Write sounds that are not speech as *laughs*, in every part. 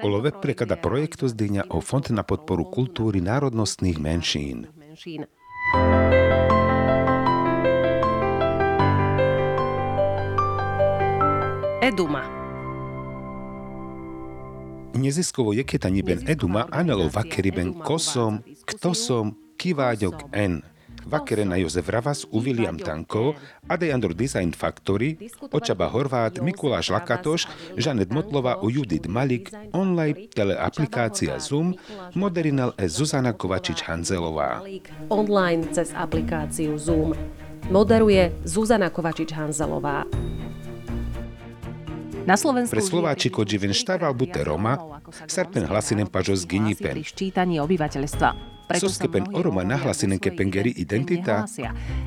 Olove prekada projektu Zdyňa o Fond na podporu kultúry národnostných menšín. Eduma. Neziskovo jeketanie ben Eduma anelo vakeriben kosom, ktosom, kiváďok en. Vakerena Jozef Ravas u William Tanko, Adejandro Design Factory, Očaba Horvát, Mikuláš Lakatoš, Žanet Motlova u Judith Malik, online teleaplikácia Zoom, moderinal e Zuzana Kovačič-Hanzelová. Online cez aplikáciu Zoom. Moderuje Zuzana Kovačič-Hanzelová. Na Slovensku Pre Slováčiko Dživen Štaval Bute Roma, Serpen hlasinem pažo z Ginipen. Ščítanie obyvateľstva. Soskepen oroma nahlasinen kepengeri identita.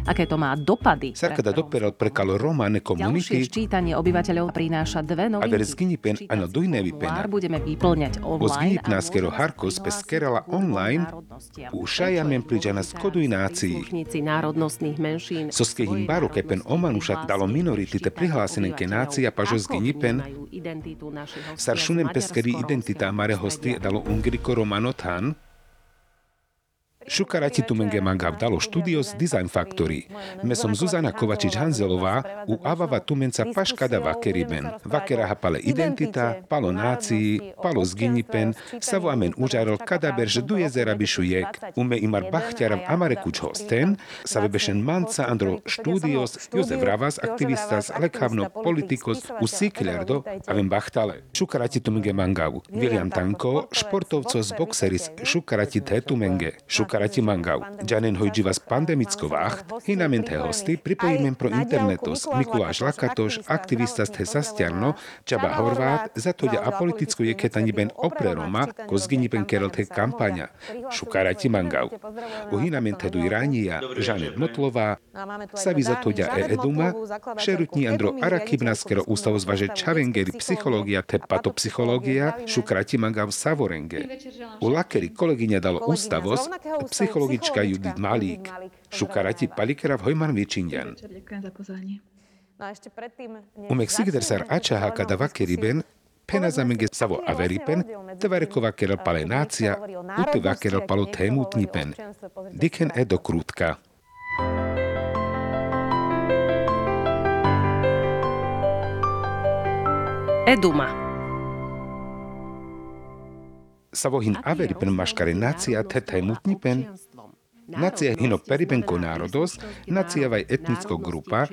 Aké to má dopady? Sarkada doperal prekalo romane komunity. Ďalšie ščítanie obyvateľov prináša dve novinky. Aver zginipen ano dujnevi pena. budeme vyplňať online. O zginipnáskero harkos peskerala online ušajamen priđana skoduinácii. národnostných menšín. Soskehim baro kepen omanušat dalo minority te prihlásenen ke nácia pažo zginipen. Saršunen peskeri identita mare hosti dalo ungriko romanotan. Šukarati tu menge manga vdalo Studios Design Factory. Me som Zuzana Kovačič-Hanzelová u Avava Tumenca Paškada Vakeriben. Vakera hapale identita, palo nácii, palo zginipen, savo amen užarol kadaber, že du jezera bišujek, ume imar bachťaram amarekuč hosten, sa vebešen manca andro Studios, Jozef Ravas, aktivistas, lekhavno politikos, u Siklerdo, avem bachtale. Šukarati tu menge mangavu. William Tanko, športovco z boxeris Šukarati tetu menge. Šukarati karati mangau. Ďanen hojđivas pandemicko vacht, hinamente hosti pripojíme pro internetos Mikuláš Lakatoš, aktivista ste sastjarno, Čaba Horvát, zatoďa apoliticko je ketani ben opre Roma, ko zgini ben kerolte kampania. Šukarati mangau. U hinamente du Irania, Žanet Motlová, Savi zatoďa e eduma, šerutní Andro Arakibnaskero ústavu zvaže Čavengeri psychológia te patopsychológia, šukrati mangau Savorenge. U Lakeri kolegyňa dalo ústavos, psychologička Judith Malík, šukarati palikera v Hojman Vičindian. Umek sigdersar ačaha kada vakeriben, pena zamenge savo averipen, tevarekova kerel pale nácia, uteva kerel palo témutnipen. Diken e do krútka. Eduma. Savohin averipen maškare nacija tetaj mutnipen, Nacija hino peribenko národos, nacija vaj etnicko grupa,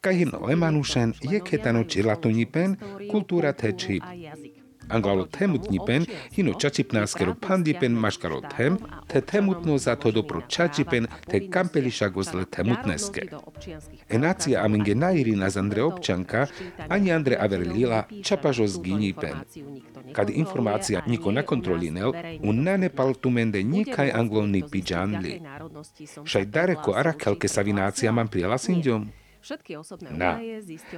kaj hino lemanušen je ketano čilatonipen, kultúra teči Anglalo temutnipen, hino čačipnáskero pandipen maškaro tem, te temutno za to dopro čačipen, te kampelišago zle temutneske. Enacija aminge nairina z Andre občanka, ani Andre averlila čapažo zginipen. Kad informacija niko nakontrolinel, un nane paltumende nikaj angloni pidžanli. Šaj dareko arakelke savinácia mam prijala sindiom? Na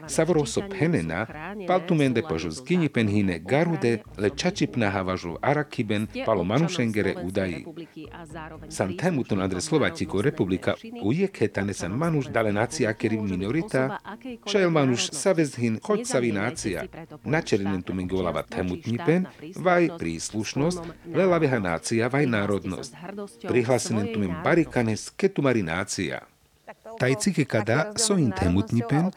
Savroso penena, paltumende požu skini penhine garude, le čačipna havažu arakiben, palo manušengere udaji. San temuton adre Slovatiko republika ujeketane san manuš dale nacija keri minorita, šajel manuš savezhin hoď savi nácia. Načerinen tu mengolava temutnipen, vaj príslušnosť, lelaveha nácia, vaj národnosť. Prihlasenen tu men barikane sketumari nácia. Sohin temutnipen,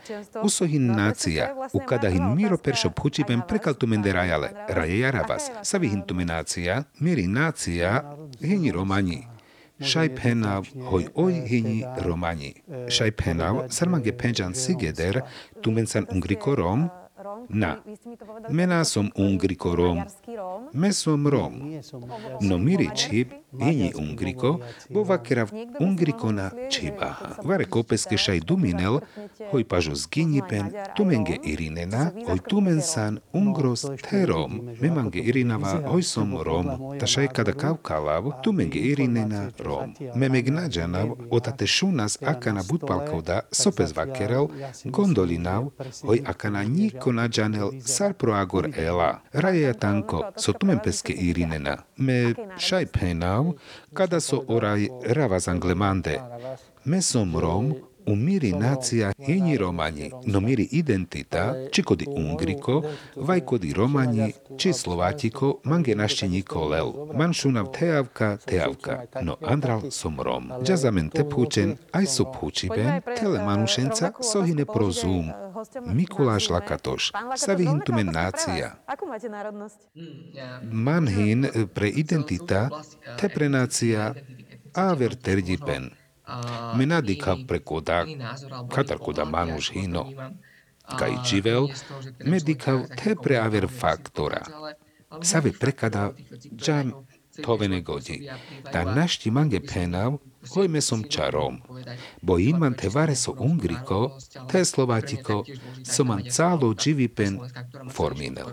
usohin nácia, ukadahin miro peršo phučipen prekaltumende rajale, raje jaravas, savihintume nácia, miri nácia, hini romani. Šajpenav, hoj oj hini romani. Šajpenav, sarmage penjan sigeder, tumensan ungriko rom, Na. Mena som Ungriko Rom. Me som Rom. No miri čip, ini Ungriko, bo vakera Ungriko na čiba. Vare kopeske šaj duminel, hoj pažo zginipen, tumenge irinena, hoj tumensan Ungros terom. Memange irinava, hoj som Rom. Ta šaj kada kaukalav, tumenge irinena Rom. Memeg nađanav, otate šunas akana butpalkauda, sopez vakerel, gondolinav, hoj akana niko nađanav Janel sarproagor ela, raja tanko, so tumen peske irinena, me šaj penau, kada so oraj ravaz anglemande. Me som rom, U miri nacija jeni Romani, no miri identita, či kodi Ungriko, vaj kodi Romani, či Slovatiko, mange našćeniko lel. Manšunav teavka, teavka, no andral som Rom. Džazamen te aj so pučiben, tele manušenca, sohine pro Zoom. Mikuláš Lakatoš, sa vyhintumen nácia. Manhin pre identita, te pre nácia, aver terdipen. Menadika prekoda, katar koda manuš hino. Kaj živel, medikav te pre aver faktora. Save prekada, džam tovene godi. Da našti mange penav, hojme som čarom. Bo inman te vare so ungriko, te slovatiko, so man calo pen forminel.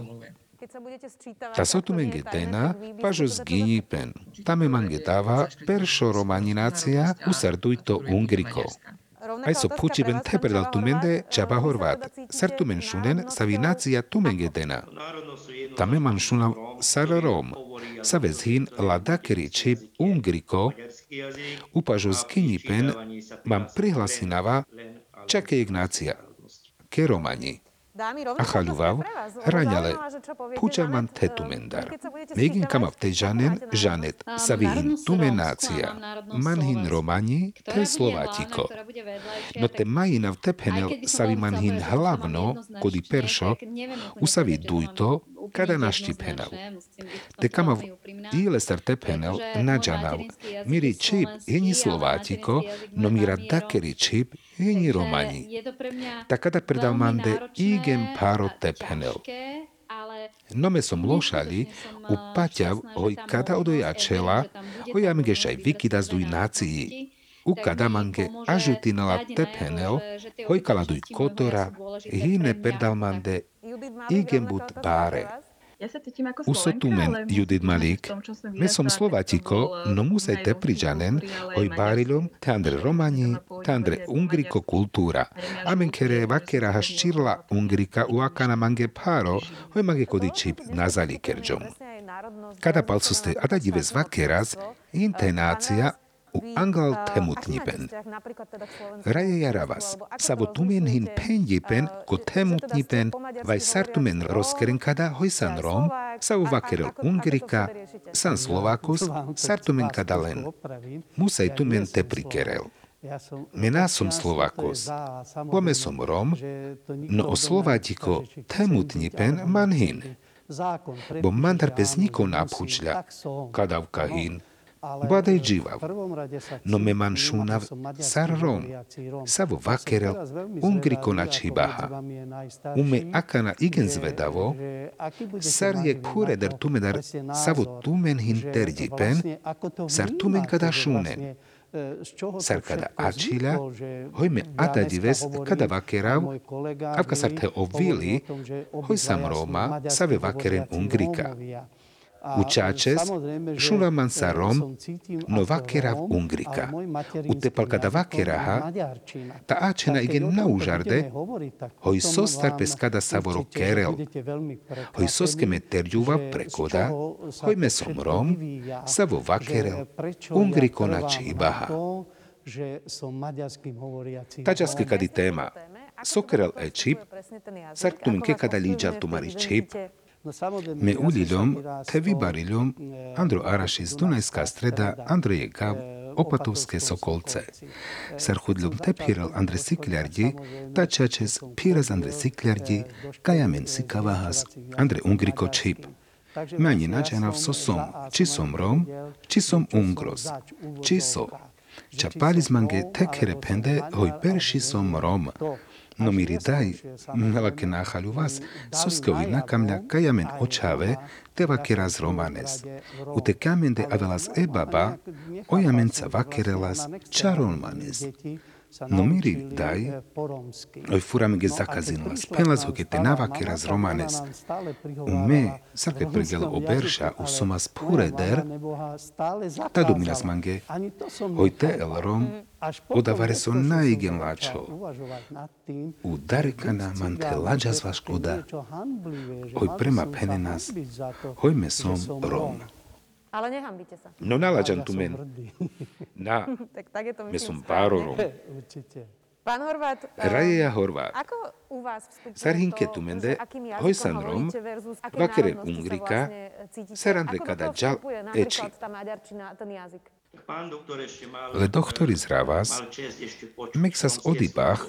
Keď sa budete sčítavať... Ta sotu menge dena, pažo zgini pen. Tame mange dava, peršo romaninácia, usarduj to ungriko. Aj so puči ben te predal tu mende, čaba horvát. Sar tu men šunen, sa vi nácia tu menge dena. Tame man šunav sar rom. Sa vezhin la dakeri čip ungriko, upažo zgini pen, mam prihlasinava, čake ignácia. Ke romani. A chaluvav, hraňale, púča man tetu mendar. Megin kama v težanen, žanet, sa vyhin tumenácia. Manhin romani, te slovátiko. No te majina v tepenel sa vy manhin hlavno, kodi peršo, usavi dujto, kada našti penal. Te kama v ile star tepenel, nađanav, miri čip, jeni slovátiko, no mira dakeri čip, jeni romani. Takada predal mande igen paro tepenel. Nome som lošali, u paťav, hoj kada odojačela, hoj amgeš aj vykida zduj nácii. U kada mange ažutinala tepenel, hoj kaladuj kotora, hine predal mande igen but bare. Usotumen Judit Malik, me som Slovatiko, no musaj te priđanen, oj barilom, te andre romani, te andre ungriko kultura. Amen kere vakera haščirla ungrika u akana mange paro, oj mange kodi čip nazali kerđom. Kada palcuste adadive zvakeraz, intenácia u angal temutnipen. Raje jaravas, savo tumen hin penjipen ko temutnipen, vaj sartumen roskerenkada hojsan rom, savo vakerel ungrika, san slovakos, sartumen kadalen. Musaj tumen te prikerel. Mená som Slovakos, pome som Rom, no o Slovátiko temutnipen manhin. Bo mandar bez niko napúčľa, kadavka hin, Badaj dživav, no me man šunav sar rom, savo vakerel ungriko na čibaha. Ume akana igen zvedavo, sar je kureder tumedar savo tumen hin terdipen, sar tumen kada šunen. Sar kada ačila, hojme atadives kada vakerav, avka sar te ovili, hoj sam Roma, save vakeren ungrika. Učáčes, šulaman sa Rom, no vakera v Ungrika. Utepalka da vakeraha, ta áčena igen na užarde, hoj sostar peskada savoro kerel, hoj soskeme terďuva prekoda, hojme som Rom, savo vakerel, Ungriko na čibaha. Tačaske kadi téma, sokerel e čip, sarktum ke kada líđal tumari čip, მე ულილომ თევიბარილომ ანდრო არაშის დუნაის გასტრედა ანდრეიკა ოპატოვსკე სოკოლცე სერხუდლომ თეფირალ ანდრესიკლярგი და ჩაჩეს ფირაზ ანდრესიკლярგი კაიამენსი კავაჰას ანდრე უნგრიკო ჩიპ მანი ნაჩენავ სოსომ ჩისომ რომ ჩისომ უნგროს ჩისო ჩაპალიზმანგე თეკერე პენდე ოიპერში სომ რომ но миритай нава ке нахалювас со скавина камля каямен очаве тева ке разроманес. Уте камен авелас е баба, ојамен цава керелас чароманес. Но мири дај, ој фураме ги заказинла, спенласо ке те наваке разроманес. ме, саке пригел оберша, у сомас пуредер, та доминас манге, ој те ел да. ром, дарека на манте U с mante lađa zvaškoda, oj prema pene ој ме mesom ром. Ale nehambíte sa. No nalaďan tu men. Na, *laughs* tak, tak je to myslím som párorom. *laughs* Určite. Pán Horvát, eh, Rajeja Horvát. ako u vás vstupuje Sarhinke to, tumende, že akým jazykom hojsan rom, hovoríte versus aké vakere Ungrika, vlastne Ako do kada džal vstupuje eči. napríklad tá maďarčina, ten jazyk? Le doktori z Ravas, mek sa z odibách,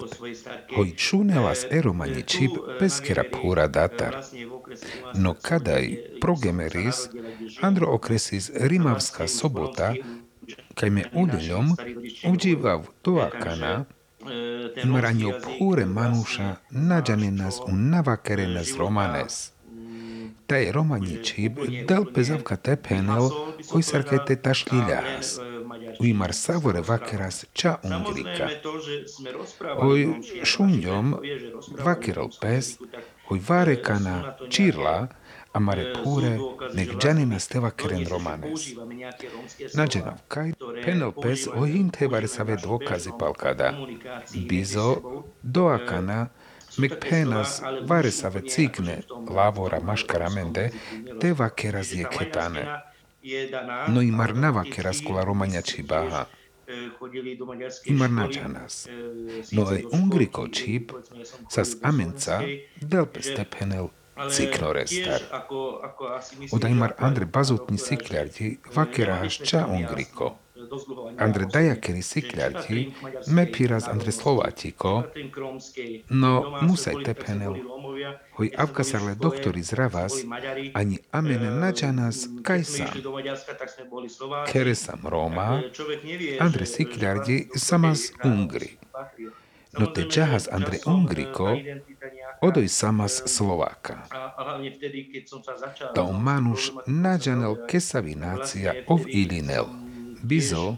hoj čúnelas eromani čip peskera púra datar. No kadaj progemeris, andro okresis rimavská sobota, kaj me udeľom udžívav toakana, Maranjo pure manuša nađane nas u navakerenes romanes. Taj romani čib del pezavka tepenel oj sarkete tašliljas. Uimar savore vakeras ča ungrika. Oj šunjom vakerol pes, oj varekana čirla, amare pure nek džanina steva keren romanes. Nađena kaj penel pes o hinte varesave dôkazy palkada. Bizo doakana mek penas varesave cikne lavora maškaramende te vakeras je ketane. No i mar na vakeras kula romanja čibaha. I mar nađanas. No e ungriko čib sas amenca delpe stepenel ciknorestar. Odajmar Andre bazutni sikljardi vakerahaš ča ungriko. Andre dajakeri sikljardi me piraz Andre slovatiko, no musaj tepenel. Hoj avkasarle doktori z Ravas, ani amene nađanas kaj sam. Kere sam Roma, Andre sikljardi samas Ungri. No te džahas Andre Ungriko, odoj samas Slováka. Da manuš nađanel kesavinacija ov ilinel. Bizo,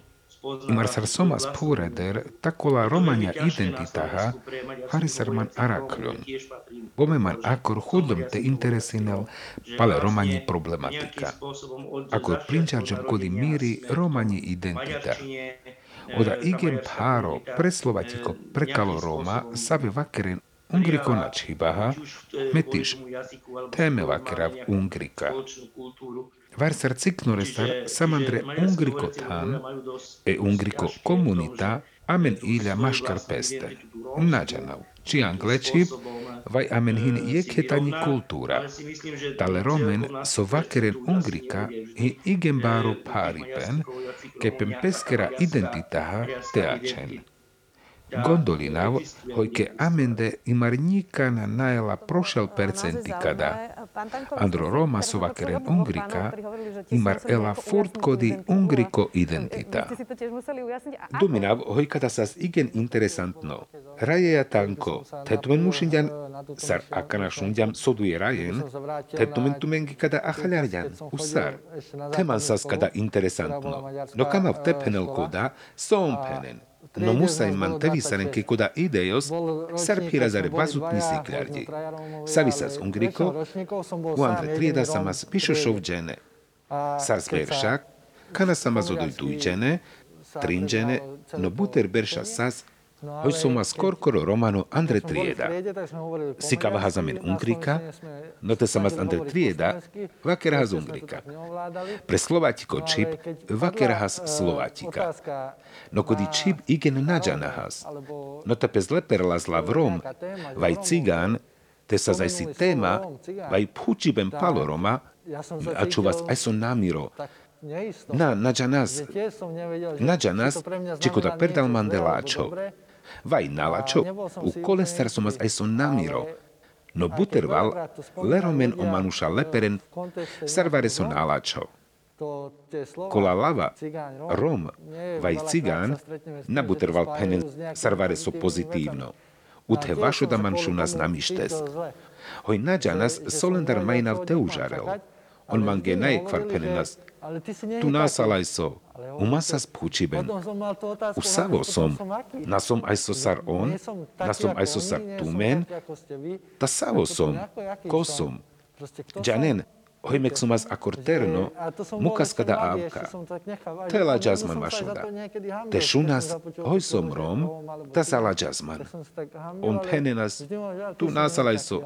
imar sar somas pureder takola romanja identitaha harisarman arakljom. Bomeman akor hudom te interesinel pale romanji problematika. Akor prinčarđem kodi miri romanji identita. Oda igem paro preslovatiko prekalo Roma sabe vakeren Ungriko na Čibaha, metiš teme vakerav Ungrika. Varsar ciknoresar samandre Ungriko tan e Ungriko komunita amen ilja maškar peste. Nađanav, či anglečib, vaj amen hin jekhetani kultura. Tale romen so vakeren Ungrika i igembaro paripen, kepem peskera identitaha teačen. Gondolinav, hojke amende imar nikana najela prošel percenti kada. Andro Roma so vakeren Ungrika, imar ela furt kodi Ungriko identita. Dominav hojkata sas igen interesantno. Rajeja tanko, tetumen mušinjan sar akana šundjam soduje rajen, tetumen tumengi kada ahaljarjan, usar. Teman sas kada interesantno. No kamav tepenel koda, soom Nomusai mantevizanen kikuda ideoz zerphirazare bazut niziklardi. Savisaz ungriko, uandre trieda samas pishosov džene. Saz beršak, kana samaz odojduj džene, trin džene, no buter berša saz sas, hoj soma skorkoro romano Andre Trieda. Sikava hazamen Ungrika, no te samas Andre Trieda, vakera haz Ungrika. Pre Slovatiko čip, vakera haz Slovatika. No kodi čip igen nađana haz. No te pez leperla zla Rom, vaj cigán, te sa zaj si téma, vaj púčibem paloroma, a čo vás aj som namiro, na nađanas, nađanas, čeko da perdal mandeláčo. Vaj nalačo, u kolestar som as aj som namiro. No buterval, leromen o manuša leperen, sarvare so nalačo. Kola lava, rom, vaj cigán, nabuterval penen, sarvare so pozitívno. Uthe vašo da manšu nas namištes. Hoj nađanas solendar majnav te užarel. On mange najekvar penenas, tu nasalaj so, umasas pučiben. Usavo som, na som aj so sar on, na som aj so sar tumen, ta savo som, ko som. Džanen, hojmek som? As akor terno, mukas kada avka. Tela džazman mašuda. Te šunas, hoj som rom, ta sala džazman. On penenas, tu nasalaj so,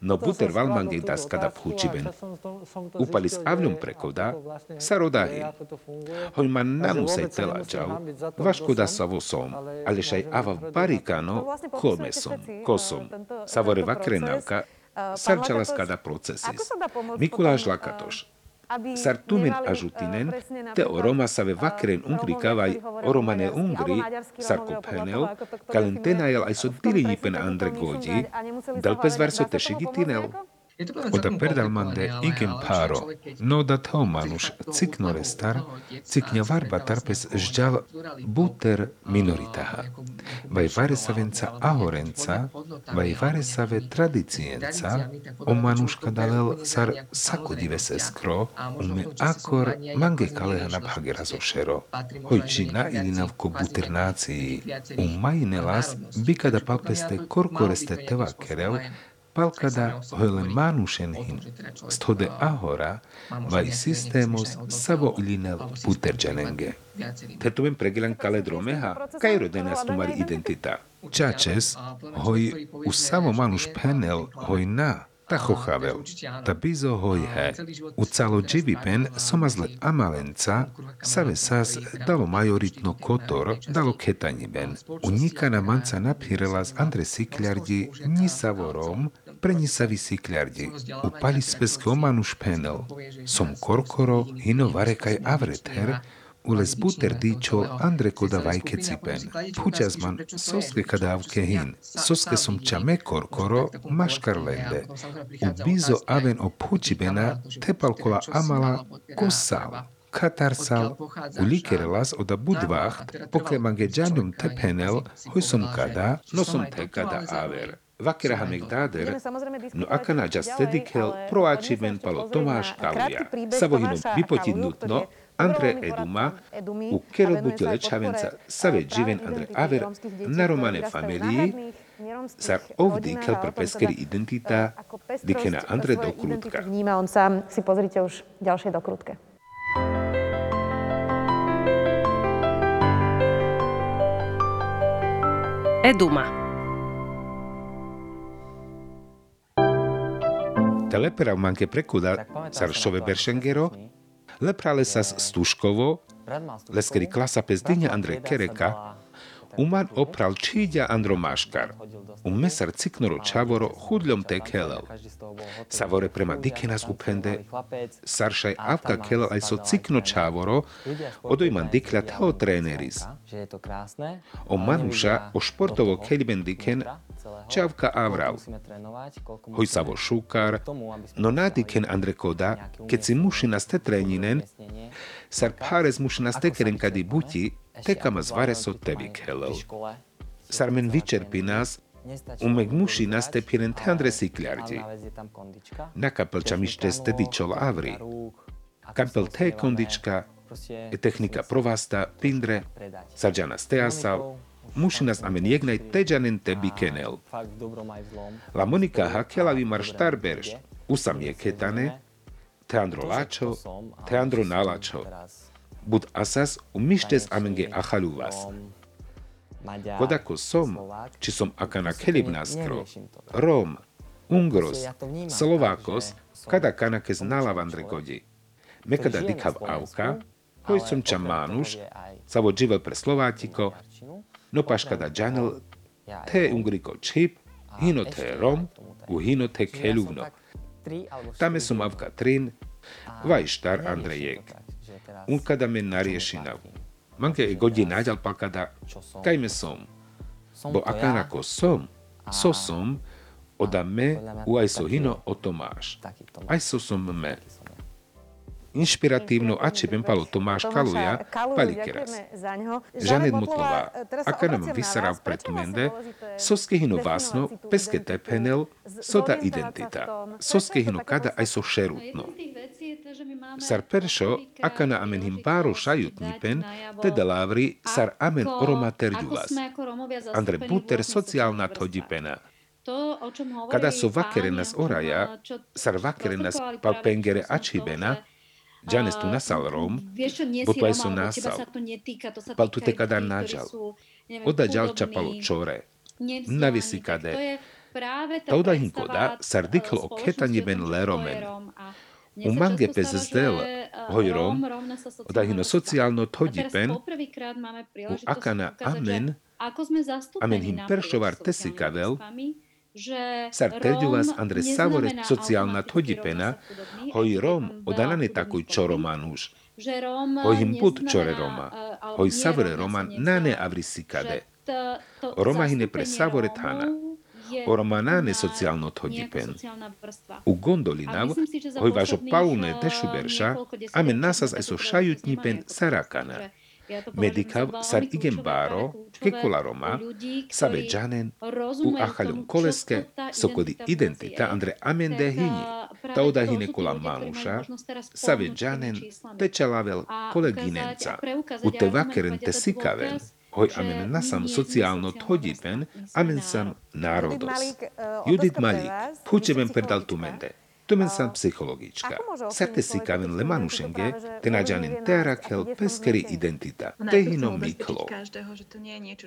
No buter valmange das kada phučiben. Upalis avňom prekoda, sa rodahy. Hoď ma nanuse tela čau, vaškoda sa vo som, ale šaj ava barikano, chodme som, kosom. Savore vakrenavka, sarčala skada procesis. Mikuláš Lakatoš, Sar tumen ajutinen, te oroma save vakren ungri kavaj oromane ungri, sar kophenel, kalentenajal aj so dilijipen andre godi, dal pes verso te šigitinel. Oda perdalmande igen paro, no da teo manuš cik norestar, cik varba tarpes žďal buter minoritaha. Vaj vare savenca ahorenca, vaj vare save tradicienca, o manuška dalel sar sakodive se skro, ume akor mange kaleha na bhagera zo šero. Hojči na ilinavko buter nácii, u majinelas bikada palpeste korkoreste teva kerev, palkada hoile manušenhin, stode ahora, vai sistemos savo ilinel puterjanenge. Tetuven pregilan kaledromeha, kairo denas tumari identita. Čačes, hoj u samo manuš penel, hoj na, ta chochavel, ta bizo hoj he. U calo pen somazle amalenca, save sas dalo majoritno kotor, dalo ketani ben. U nikana manca naphirelas Andre Sikľardi, ni savorom, prenisavi sikľardi. U palispeske omanuš penel. Som korkoro, hino varekaj avrether, ules buter dičo andre koda vajke cipen. Puťazman soske kadavke hin, soske som čame korkoro maškar lende. U bizo aven o pućibena tepalkola amala kosal. Katarsal, u likerelas oda budvacht, poklemange džanjum tepenel, hoj som kada, no som te kada aver. Vakera Hamegdader, no akanađa stedikel proačiven palo Tomáš Kaluja. Savohinom vypotiť nutno, Andre Eduma, u kerobuti lečavenca save živen Andre Aver na romane familii, sa ovdy kel pre peskeri identita dikena Andre do krutka. Vníma on sám, si pozrite už ďalšie do krutke. Eduma. Telepera v manke prekuda Saršove Beršengero, leprale sa Stuškovo, leskeri klasa pezdynia Andre Kereka, uman opral číďa Andro Maškar, u mesar ciknoro čavoro chudľom te kelel. Savore prema dikenas upende, saršaj avka kelel aj so cikno čavoro, odojman dikľa teo tréneris. O manuša, o športovo keliben diken, čavka avral. Hoj savo šukar, no nadiken Andre Koda, keď si muši na ste tréninen, sar párez muši na ste kadi buti, tekama zvare so tevik helel. Sarmen vyčerpi nás, umek muši nastepiren te Andre Sikľardi. Nakapel čamište stedy čol avri. Kapel te kondička, je technika provasta, pindre, sarđana steasal, muši nas amen jegnaj teđanen tebi kenel. La Monika hakela vimar štarberš, usam je ketane, te andro lačo, te andro nalačo. Bud asas umištes amenge achaluvas. Kodako som, či som akana kelibnaskro, Rom, Ungros, Slovakos, kada kanake znala vandre godi. Mekada dikav avka, hoj som ča manuš, savo dživel pre Slovátiko, no paš kada džanel, te ungriko čip, hino te rom, u hino te keluvno. Tame som avka trin, vaj štar Andrejek. Un kada me nariešinav. Manke e godi naďal pakada, kajme som. Bo akanako som, so som, oda me u aj so hino o Tomáš. Aj so som me. Inšpiratívno ačepem palo Tomáš Kaluja, palikeras. Žanet Motlová, aká nám vysarav pred mende, soske hino vásno, peske tepenel, soda identita. Soske hino kada aj so šerutno. Sar peršo, aká na amen him páro šajut nipen, teda lávri, sar amen oroma terďuvas. Andre Buter sociálna todipena. Kada so vakerenas oraja, sar vakerenas palpengere ačibena, Džanes tu nasal Rom, bo tu aj sú nasal. Pal tu te kada nađal. Oda ďal čapalo čore. Navisi kade. Tauda hinkoda sardiklo o ketanie ben leromen. U mange pez zdel hojrom, odahino sociálno todipen, u akana amen, amen him peršovar tesikavel, Sar teďuvas Andre Savore sociálna thodipena, hoj Rom odanane takoj čoromanuš. Hoj him put čore Roma, hoj Savore Roman nane avrisikade. Roma hine pre Savore Thana. O romanane sociálno thodipen. U gondolinav, hoj važo paune dešuberša, amen nasas aj so šajutnipen sarakana. Medikav sar igen báro, kekula Roma, save džanen, u achaľom koleske, sokodi identita andre amende hini, tauda hine kula manuša, save džanen, tečalavel koleginenca, u te vakeren te sikaven, hoj amen nasam sociálno thodipen, amen sam národos. Judith Malík, púčevem perdal tu mende. Tumen sam psychologička. Sarte si kaven le manušenge, te nađanin terakel peskeri identita, te hino miklo.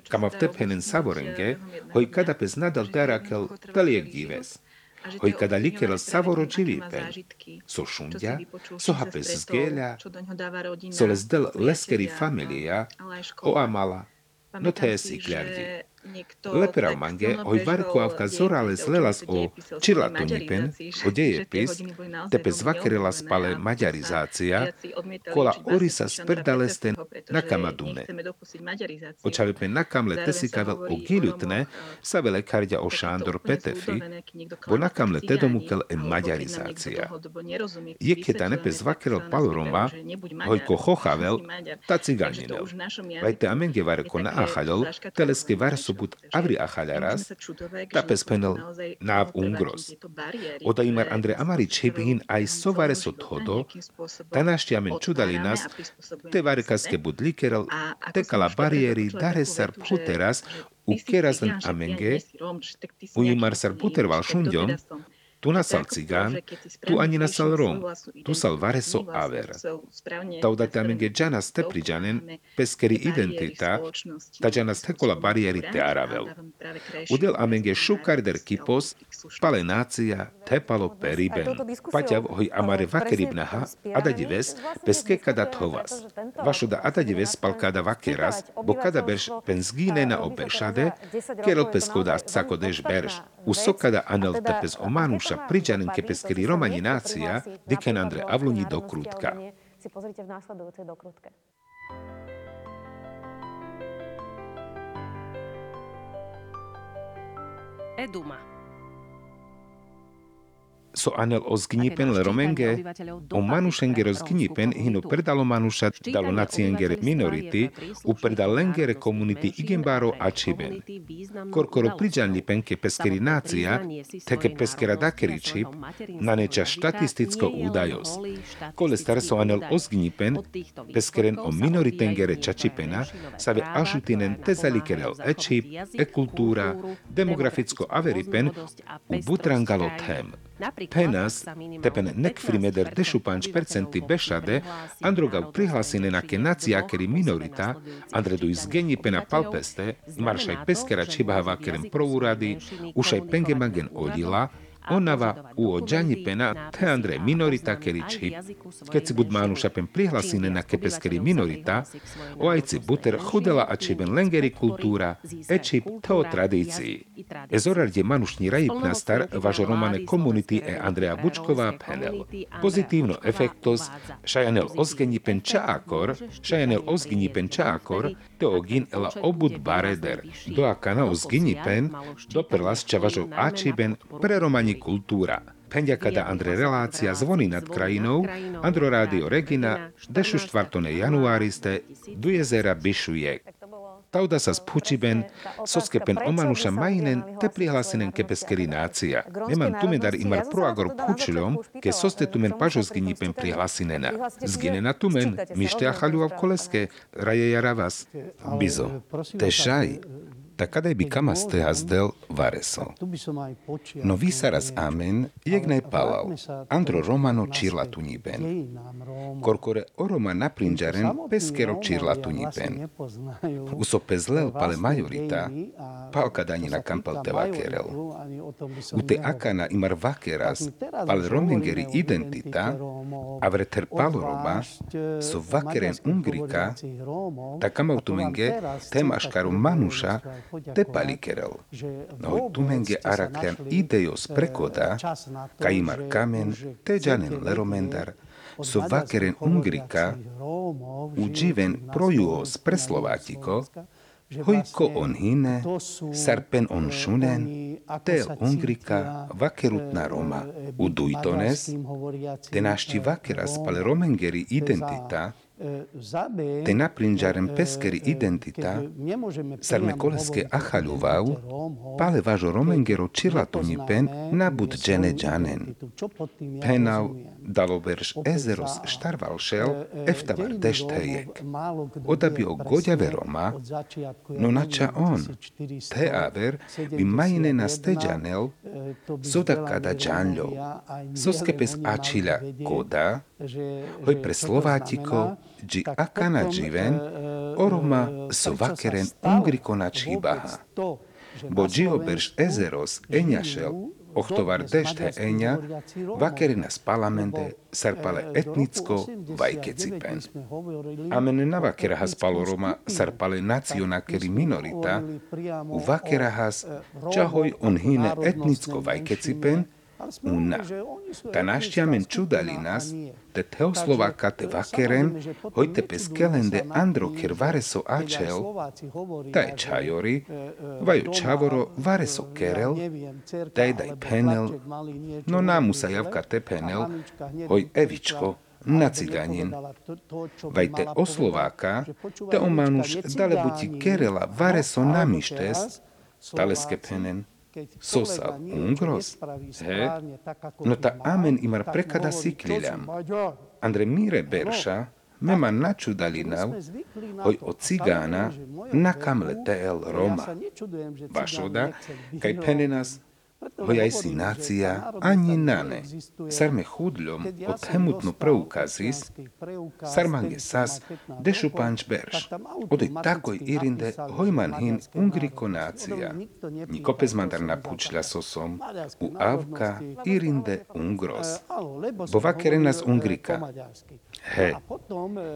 Kama v tepenen savorenge, hoj kada pes nadal terakel peliek gives. Hoj kada likerel savoro pen, so šundja, so hapes zgelja, so les del leskeri familia, o amala, no te si kljavdi. Lepera mange hoj varkoavka zorales lelas o čirlatonipen, o dejepis, tepe zvakerela spale maďarizácia, kola orisa sperdalesten nakamadune. Očavipen nakamle tesikavel o giljutne, savele kardia o Šándor Petefi, bo nakamle tedomukel e maďarizácia. Jeketa nepe zvakerel paloroma, hojko chochavel, ta ciganinel. Vajte amenge varko na achalol, teleske varso sobut avri achaľaras, tapes penel náv ungros. Oda imar Andre Amari Čepin aj sovare so thodo, tanáštiamen čudalinas, te varekaske budlikerel, te kala bariéry dare sar puteras, u kerazan amenge, u imar sar puterval šundjom, tu nasal cigán, tu ani nasal Rom, tu sal vareso aver. Tauda tamenge džanas te priđanen, peskeri identita, ta džanas tekola barieri te aravel. Udel amenge šukarder kipos, pale nácia, tepalo periben. Paťav hoj amare vakeribnaha, adadives, peske kada thovas. Vašo da adadives pal kada vakeras, bo kada berš penzgine na obešade, kerel peskoda sako deš berš, usokada anel tepes omanuša naša priđanenke peskeri romani nácia, diken Andre Avluni do Krutka. Si pozrite v následujúcej dokrutke. Eduma so anel ozgnipen romenge, o manušenge rozgnipen hino predalo manuša dalo naciengere minority, u predalengere komunity igembaro a čiben. Korkoro priđanlipen ke peskeri nacija, teke peskera dakeri čip, na neča štatisticko udajos. Kole star so anel ozgnipen, peskeren o minoritengere čačipena, save ašutinen te zalikerel e čip, e kultura, demograficko averipen, u butrangalo tem. Penas, tepen nekfrimeder dešupanč percenti bešade, androgav prihlasine na kenacija keri minorita, andredu izgenji pena palpeste, maršaj peskera čibahava kerem prouradi, ušaj pengemagen odila, Onava u ođanji pena te andre minorita keriči. Keď si bud manuša pen prihlasine na kepeskeri minorita, o ajci buter hudela a čiben lengeri kultura, ečip teo tradícii. Ezorar je manušni rajip star važo romane komunity e Andrea Bučková penel. Pozitívno efektos, šajanel ozgeni pen čaakor, šajanel ozgini pen čaakor, te ogin ela obud bareder, do akana ozgini pen, doperlas čavažov ačiben preromani kultúra. Penďakada Andre relácia zvony nad krajinou, Andro Rádio Regina, dešu štvartone januáriste, du jezera Bišujek. Tauda sa spúčiben, soskepen omanuša majinen, te prihlasenen kepeskeri nácia. Nemam tumedar imar proagor púčilom, ke soste tumen pažozgini pen prihlasinena. Zginena tumen, mište achaľu v koleske, raje jaravas. Bizo, te šaj, Tak kadaj by kamas tehas del vareso. No vysaras amen, jegnaj palal. Andro romano čirla tu niben. Korkore oroma naprinđaren, peskero čirla tu niben. Uso pezlel pale majorita, palka danina kampal te vakerel. Ute akana imar vakeras, pale romengeri identita, avreter paloroma, so vakeren ungrika, ta kamautumenge, temaškaru manuša, te palikerel. No tumenge araklian idejos prekoda, kaimar kamen, te janen leromendar, so vakeren ungrika, uđiven projuos preslovatiko, Hojko on hine, sarpen on šunen, te ungrika vakerutna Roma, udujtones, te našti vakera spale romengeri identita, te naprinđaren peskeri identita, sarme koleske ahaľuvav, pale važo romengero čirlatoni pen nabud džene džanen. Penav daloverš ezeros štarvalšel eftavar deštejek. Odabio godjave Roma, no nača on, te aver bi majne na steđanel, soda kada džanľov, soskepes ačila koda, hoj pre Slovátiko, dži akana dživen, oroma so vakeren ungrikona čibaha. Bo džio berš ezeros enjašel, ohtovar dešte enja, vakerina spalamente, sarpale etnicko, vajkecipen. Amen na vakerahas paloroma sarpale nacionakeri minorita, u vakerahas čahoj on hine etnicko vajkecipen, Una. Ta našťamen čudali nás, te teoslováka te vakeren, hojte pes kelende andro ker vareso ačel, taj čajori, vaju čavoro vareso kerel, daj daj penel, no namu sa javka te penel, hoj evičko, na ciganin. Vaj te oslováka, te omanuš dale buti kerela vareso namištes, taleske penen, Sosa Ungros, he, no ta amen imar prekada siklilam. Andre mire berša, mema načudalinav, hoj od cigana, nakamle tel Roma. Vašoda, kaj pene penenas Hojaj si nácia ani nane. Sarme chudľom od hemutno preukazis, sarmange sas dešu panč berš. Odej takoj irinde hojman hin ungriko nácia. Niko pezmandar napučľa sosom, u avka irinde ungros. Bo vakerenas ungrika. He,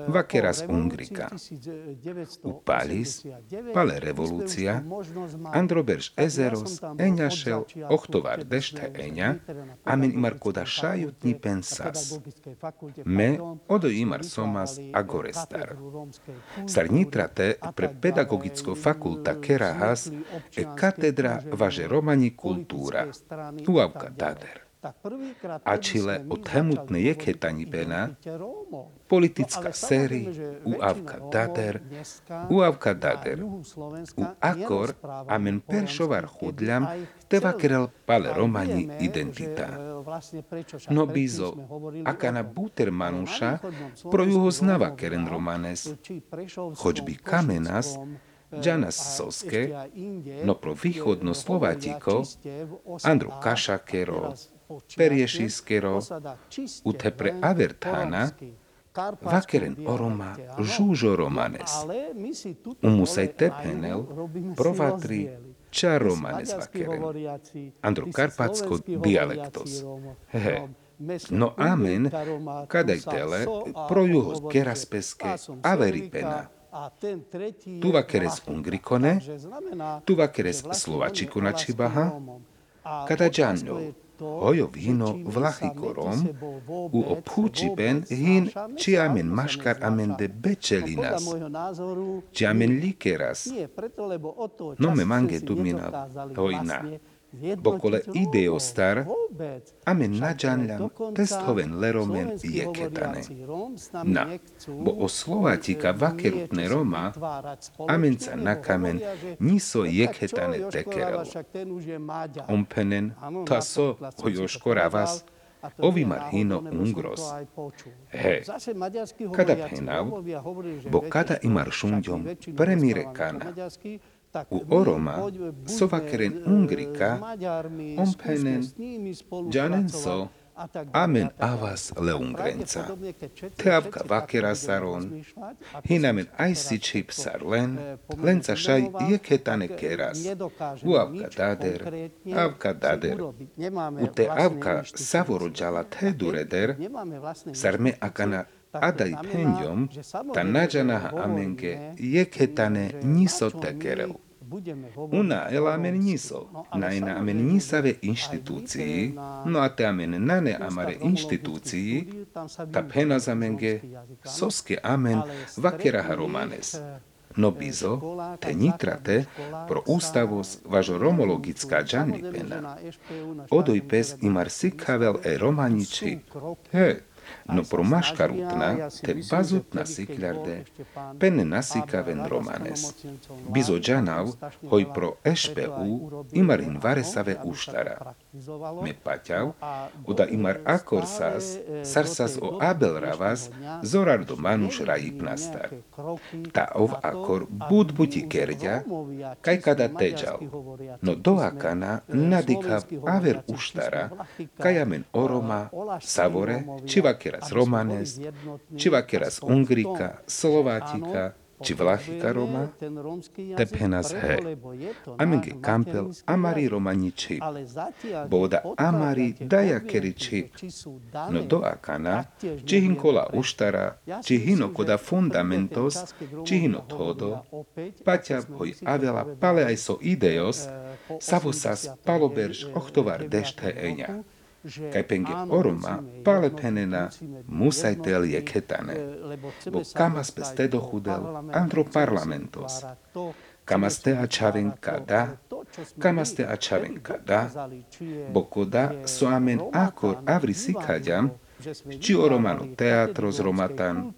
vakeras ungrika. U palis, pale revolúcia, androberš ezeros, enjašel, ohtovar dešte eņa, amen imar koda šajutni pensas. Me odo imar somas agorestar. Sar nitrate pre pedagogicko fakulta kerahas e katedra važe romani kultúra. Uavka dader. A čile od hemutne jekhetani pena, politická série u Avka Dader, u Avka Dader, u Akor amen peršovar chudľam, teva kerel pale romani identita. No bizo, aka na buter manuša, pro juho znava keren romanes, choć by kamenas, Džanas Soske, no pro východno Slovatiko, Andro Kašakero, Periešiskero, ute pre Avertána, Vakeren oroma žúžo romanes. Umusaj tepenel provatri ča romanes vakeren. Andro Karpatsko dialektos. Hehe. No amen, kadaj tele, pro juho keraspeske averipena. Tu vakeres ungrikone, tu vakeres slovačiku na ojo vino vlahi korom, u opucipen hin ciamen mashkar amen de becelinas, ciamen likeras. No me mangetu mina toina. Bokole ideostar, amen nađanljam testhoven leromen jeketane. Na, bo o Slovatika vakerutne Roma, amenca na kamen niso jeketane tekerel. Ompenen, ta so hojoškora vas, ovimar hino ungros. He, kada penav, bo kada imar šundjom premire kana, U Oroma, Sovakeren Ungrika, Ompenen, Janenso, Amen avas leungrenca. Teavka vakera saron, hinamen aisi chip sarlen, lenca šaj jeketane keras. Uavka dader, avka dader. U te avka savorodžala te dureder, sarme akana adai penjom, ta nađanaha amenge jeketane niso tekereu. Una ela amen niso, naina amen nisave inštitúcii, no a te amen nane amare inštitúcii, ta penaz amenge, soske amen vakeraha romanes. No bizo, te nitrate, pro ústavos važo romologická džanlipena. Odoj pes imar sikavel e romaniči, he, no pro maškarutna te bazutna sikľarde, pene nasikaven romanes. Bizo džanav, hoj pro ešpeu, imarin varesave uštara. Me paťav, oda imar akorsas, sarsas o abelravas, zorardo manuš rajipnastar. Ta ov akor bud buti kerďa, kaj kada teđal. No doakana nadikav aver uštara, kajamen oroma, savore, čivakera z Romanes, či z Ungrika, Slovátika, či Vlachika Roma, tepenas he. Amenge kampel amari romani čip. Boda amari daja keri čip. No do akana, či hinkola uštara, či hino koda fundamentos, či hino todo, paťa hoj avela pale aj so ideos, savosas paloberž ochtovar dešte eňa kaj penge orma pale penena musajtel je ketane, bo kamas bez tedo chudel andro parlamentos. Kamas te a čavenka da, kamas te a čavenka da, bo koda so amen akor avri sikadjam, či o romano teatro z romatan,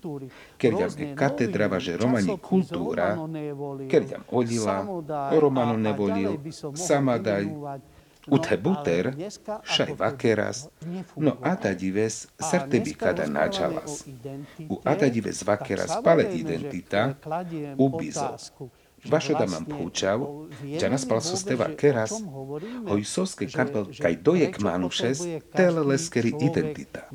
kerďam e katedra važe romani kultúra, kerďam odila, o romano nevolil, samadaj, Ute buter, šaj vakeras, no atadives sartebi kada načalas. U atadives vakeras pale identita, ubizo. Vašo da mam púčav, ťa naspal so steva keras, hoj soske kapel kaj dojek manušes, tele leskeri identita.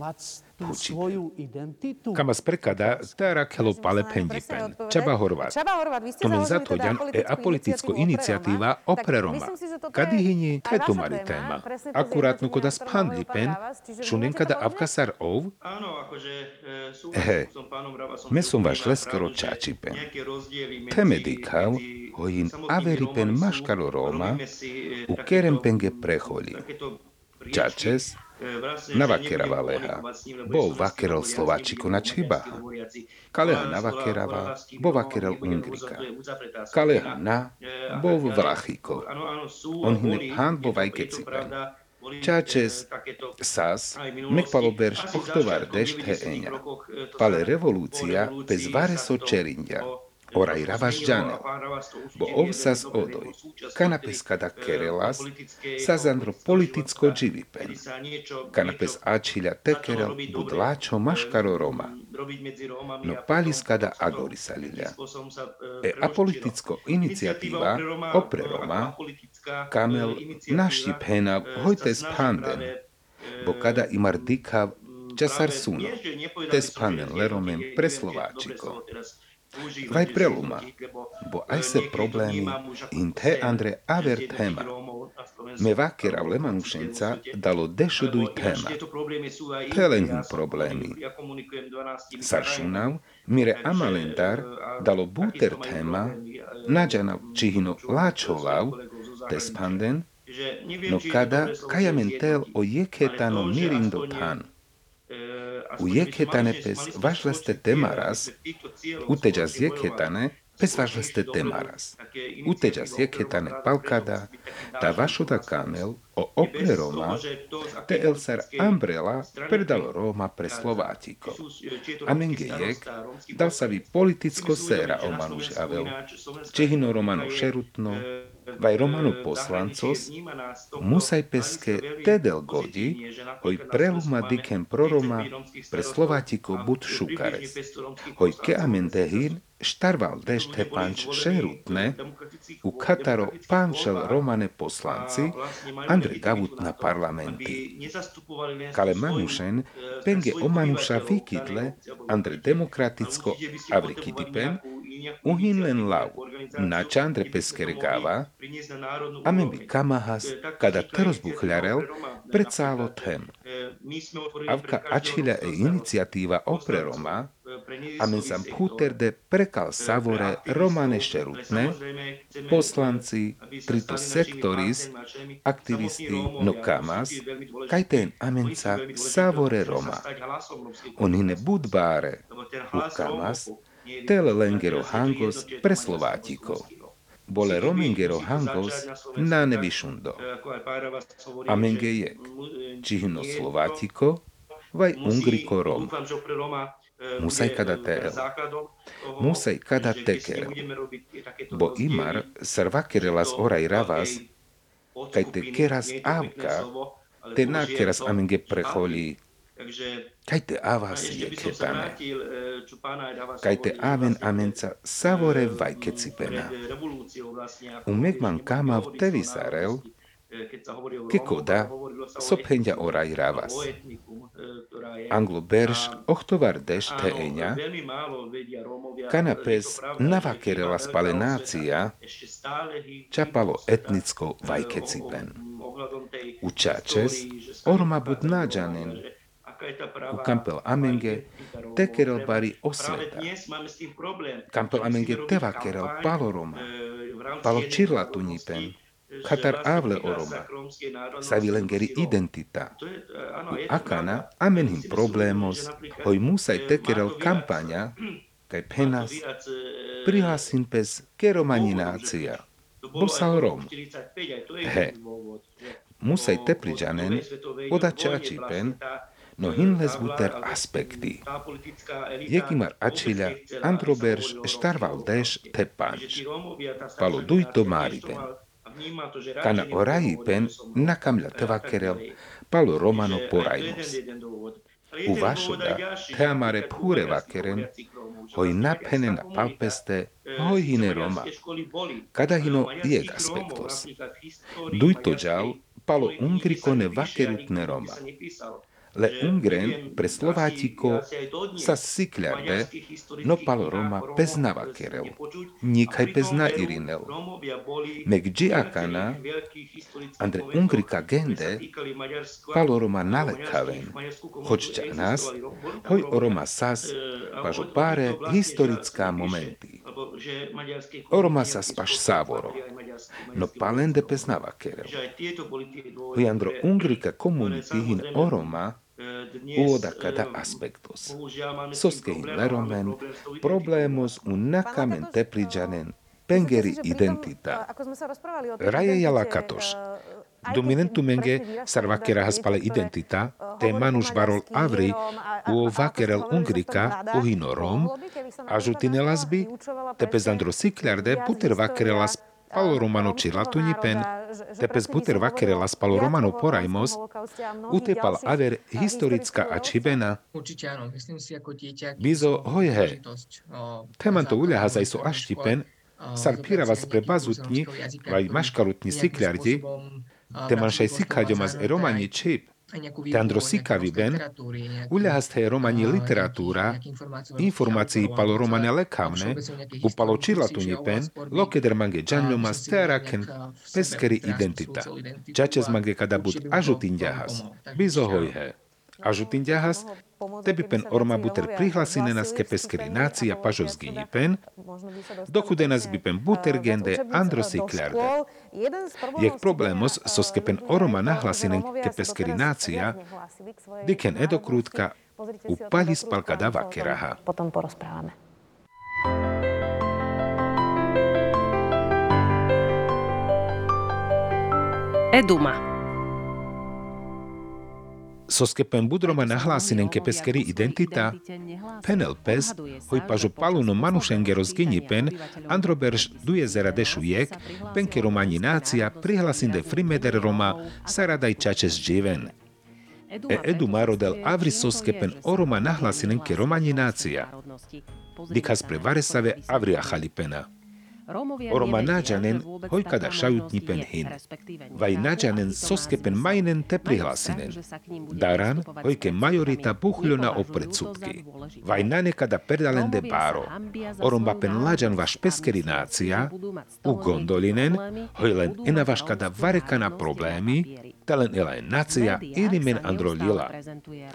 Kamas prekada tára kelo pale pendipen. Čaba Horvát. Tomen zatoďan e apoliticko iniciatíva opre Roma. Kadi hini teto mari téma. Akurátnu koda spandlipen, šunen kada avkasar ov? He, me som vaš leskero čačipen. Teme dikav, hojin averipen maškalo Roma, u kerem penge preholi. Čačes, na Vakerava leha. Bol Vakerel Slováčiko na Čibaha. Kaleha na Vakerava, bo Vakerel Ungrika. Kaleha na, bo Vlachiko. On hine pán bo Vajkecipen. Čačes, sas, mek paloberš ochtovar dešt he eňa. Pale revolúcia bez vareso čerindia ravažďanel, bo ovsas odoj, kanapes kada kerelas, sazandro politicko dživipen, kanapes ačiľa tekerel bud láčo maškaro Roma, no palis kada agorisalilja. E apoliticko iniciatíva opre Roma, kamel naštip henav hojtes panden, bo kada imar dikav časar suno, tes panen leromen pre Vaj preluma, bo aj se problémy in te andre aver tema. Me vakera v Lemanušenca dalo dešuduj tema. Pelenim problémy. Saršunav, mire amalendar dalo buter tema, nađanav čihino lačolav, tespanden, no kada kajamentel o jeketano mirindo tan. U Jekhetane pez vaș lăste temaras, uteja z Jekhetane, pes važleste temaras. Uteđas jeketane palkada, ta vašoda kamel o opre Roma, te elsar ambrela predalo Roma pre Slovátikov. A menge jek dal sa vi politicko sera o manuš avel, čehino Romano šerutno, Vaj Romanu poslancos musaj peske tedel godi, hoj preluma dikem proroma pre Slovátiko bud šukares. Hoj ke amendehin štarval dešt panč šerutne, u Kataro pančel Romane poslanci, Andre Gavut na parlamenti. Kale manušen, penge omanuša vikidle, Andre demokraticko avrikidipen, uhin len lau, na čandre peskeregava, ame bi kamahas, kada terozbuchľarel, predsálo tem. Avka ačhiľa e iniciatíva opre Roma, amen sam de prekal savore romane šerutne, poslanci, trito sektoris, aktivisti no kamas, kaj ten amenca savore Roma. Onine budbáre, u kamas, tele lengero hangos pre Slovátiko. Bole romengero hangos na nevišundo. Amenge je, čihno Slovátiko, vaj ungriko Rom. Musaj kada tel. Musaj kada teker. Bo imar servakerelas oraj ravas, kaj te keras avka, te nakeras amenge preholi Kajte avas je ketane. Kajte aven amenca savore vajkecipena. Umegman kama v tevisarel, kekoda sophenja oraj ravas. Anglo berš ochtovar deš teeňa, kanapes navakerela spalenácia, čapalo etnicko vajkecipen. Učačes orma bud náđanen, u Campbell Amenge tekerel bari osveta. Campbell Amenge tevakerel paloroma, palo čirla tunipen, Katar avle oroma, savilengeri identita. U akana amenhim problemos, hoj musaj tekerel kampanja, *clears throat* kaj penas, prihlasin pes keromaninácia. Bosal Rom. He, musaj tepliđanen, odačači pen, no hinles buter aspekti. Jekimar ačilja androberš štarval deš te panč. Palo duito maripen. Kana orajipen nakamla tevakerel palo romano porajmos. U vašoda teamare pure vakeren hoj napene na palpeste hoj hine Roma. Kada hino jek aspektos. Duito džal palo ungrikone vakerutne Roma le Ungren pre Slovátiko sa sikľarde, no palo Roma peznava kerel, nikaj pezna Irinel. Mek džiakana, andre Ungrika gende, palo Roma nalekaven, hoď nás, hoj o Roma sas, pažo páre historická momenty. O Roma sas paš sávoro, no palende peznava kerel. Hojandro Ungrika komunity hin o Roma, Uoda cada aspectos. Soskehin leromen, problemos un nakamen tepliđanen, pengeri identita. Raje jala katoš. Dominentu menge sarvakera haspale identita, te manus barol avri, uo vakerel ungrika, uhino rom, a žutine lasby, te pezandro siklarde puter vakerelas Palo Romano Latunipen, tepes buter vakere Palo Romano porajmos, utepal aver historická a čibena. Určite áno, myslím si ako dieťa. Bizo hojhe. Temanto uľaha zaj so aštipen, sar piravas pre bazutni, vaj maškarutni sikľardi, teman šaj sikaďomas e romani čip, Tandro Sikaviben, uľahasté romani literatúra, informácií palo romane lekavne, upalo čirlatunepen, lokeder mange džanľomas tearaken peskeri identita. Čačes mange kada bud ažutinďahas, bizohojhe. Ažutinďahas, tebi pen orma buter prihlasine nas kepeskeri nácia pažos pen, dokude nas bi pen buter gende androsi kľarde. Jek problemos so skepen orma nahlasinen kepeskeri nácia, diken edokrútka u pali spalka dava keraha. Potom porozprávame. Eduma. Soskepen budroma nahlásinen kepeskeri identita, penel pes, hoj pažo paluno manušengero zginipen, androberž dujezera dešujek, penke romani nácia, prihlasin de frimeder roma, saradaj čačes živen. E edu marodel avri soskepen oroma nahlasinen ke romani nácia. Dikas pre varesave avria chalipena. Oroma nađanen, hoj kada šajutni pen hin. Vaj nađanen soskepen majnen te prihlasinen. Daran, hoj ke majorita buhljona o predsudki. Vaj nane kada perdalen de baro. Oroma pen lađan vaš peskeri nacija, u gondolinen, hoj len ena vaš kada varekana problemi, talen ela nacija ili men andro lila.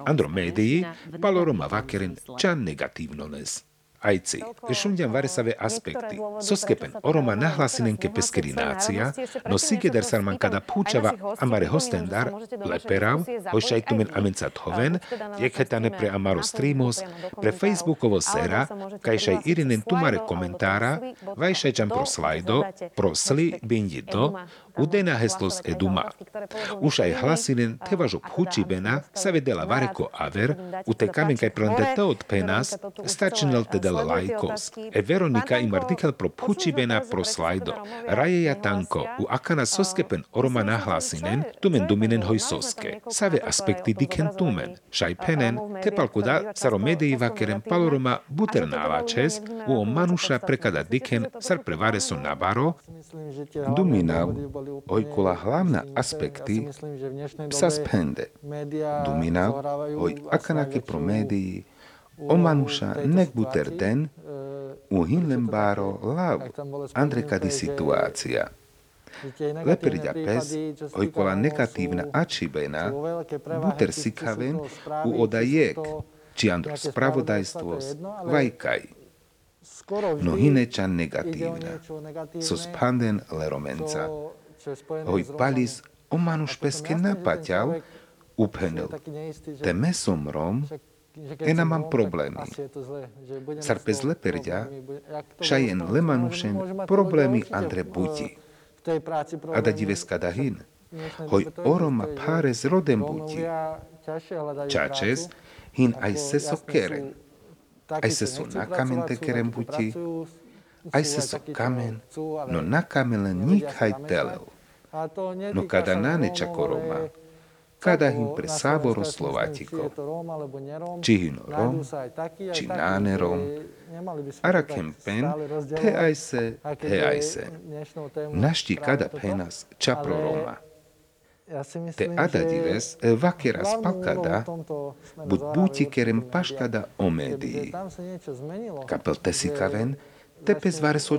Andro mediji, paloroma vakerin čan negativno nes. Ajci, ešundiam varesave aspekty. Soskepen oroma nahlasinen ke peskerinácia, no sigeder sarman kada púčava amare hostendar, leperav, hošajtumen amencat hoven, jekhetane pre amaro streamos, pre facebookovo sera, kajšaj irinen tumare komentára, vajšajčan pro slajdo, pro sli bindi do, udena heslos eduma. Už aj hlasinen tevažo phučibena sa vedela vareko aver, u te kamenkaj prende te od penas, stačinel teda del laikos. E Veronika im artikel pro pučibena pro slajdo. Rajeja tanko u akana soskepen oroma nahlasinen, tumen duminen hoj soske. Save aspekti diken tumen. Šaj penen, tepalkuda saro medei vakeren paloroma buter návačes, u o manuša prekada diken sar prevare so nabaro, duminav, ojkula hlavna aspekti psa spende. Duminav, oj akanake pro mediji, Omanuša nek buter ten, u hinlembáro lav, andrekadi situácia. Lepriďa pes, hojkola negatívna ačibena, buter sikaven u odajek, či andro spravodajstvo vajkaj. No hineča negatívna, so spanden leromenca. Hoj palis omanuš peske napaťal, uphenil, te mesom rom, Ena mám problémy. Sarpe zle perďa, šajen lemanušen problémy andre buti. A da diveska da hin. Hoj oroma páres rodem buti. Čačes hin aj seso keren. Aj seso na kamen te keren buti. Aj seso kamen, no na kamen nik haj telel. No kada nane čakoroma, kada im pre sáboro Slovátikov. Či hino Rom, či náne Rom, arakempen, te aj se, te aj se. Našti kada penas čapro Roma. Te ada dives vakera spalkada, bud buti kerem paškada o médii. Kapel tesikaven, tepes vares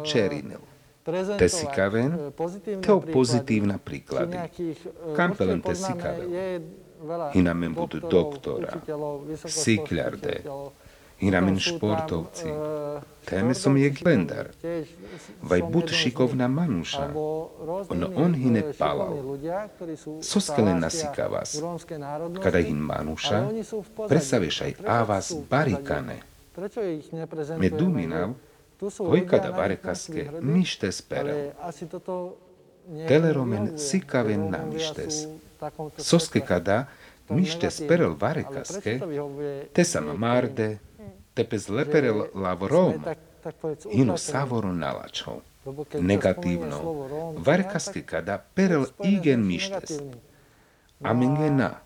Tesikaven, teo pozitívna príklady. Kampelen tesikavel. Hinamen budu doktora, sikľarde, hinamen športovci. Téme som je glendar. Vaj bud šikovná manuša. Ono on hine palal. Soskele nasika vás. Kada hin manuša, presavešaj a vás barikane. Me duminav, Којкада барекаске ниште сперел. Телеромен сикавен намиштес. Соске када ниште сперел варекаске, те сама марде, те пезлеперел лаврома, ино савору налачо. Негативно, варекаске када перел иген миштес. Амингена,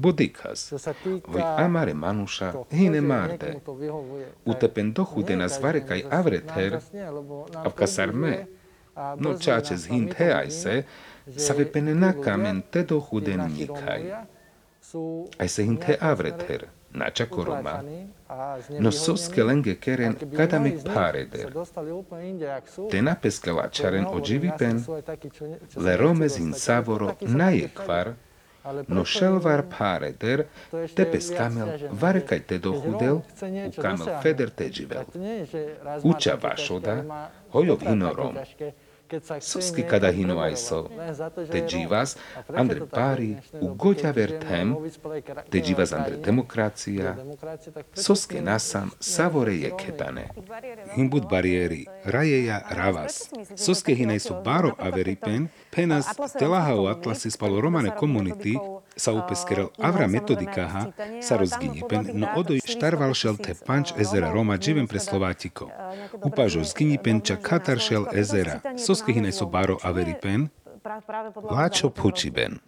mištes. Amengena. Bodikas, voi amare manuša hine marde. Utepen dochude na zvarekaj avrether, avkasar me. No čačes hint heaj se, sa vepene na kamen te dochude nikaj. Aj se hint he avrether, na čakoroma. No soske lenge keren kadame pareder. Te napeskala čaren ođivipen, le romez hin savoro najekvar, No šelvar pareder, tepes kamel, varekaj te dohudel, u kamel feder te živel. Uča vašoda, hojov hinorom. Soski kada hino aj so, te dživas, andre pari, u goťa vertem, te dživas andre demokracia, soske nasam savore je ketane. Himbut bariéry, rajeja ravas. Soske hinaj so baro averipen, penas telahao atlasi spalo romane komunity, sa upeskerel avra metodikaha, sa rozginipen, no odoj štarvalšel te panč ezera Roma dživem pre Slovátiko. Upážo zginipen čak kataršel ezera, soske hinaj so baro averipen, Láčo pučiben.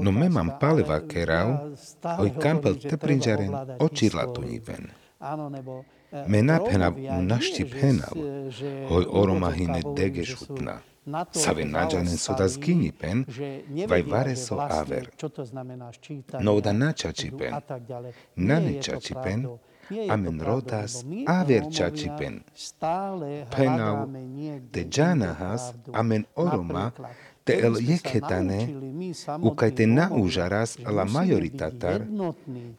No me mám paleva kerau, oj kampel te prinžaren očirla tuniven. Me napena našti penal, hoj oromahine dege šutna. Savinajan sudaskini pen, vajvare so aver, novdanača čipen, naniča čipen, amen rotas aver čačipen. Penau te janahas amen oroma te el jekhetane ukajte naužaras la majoritatar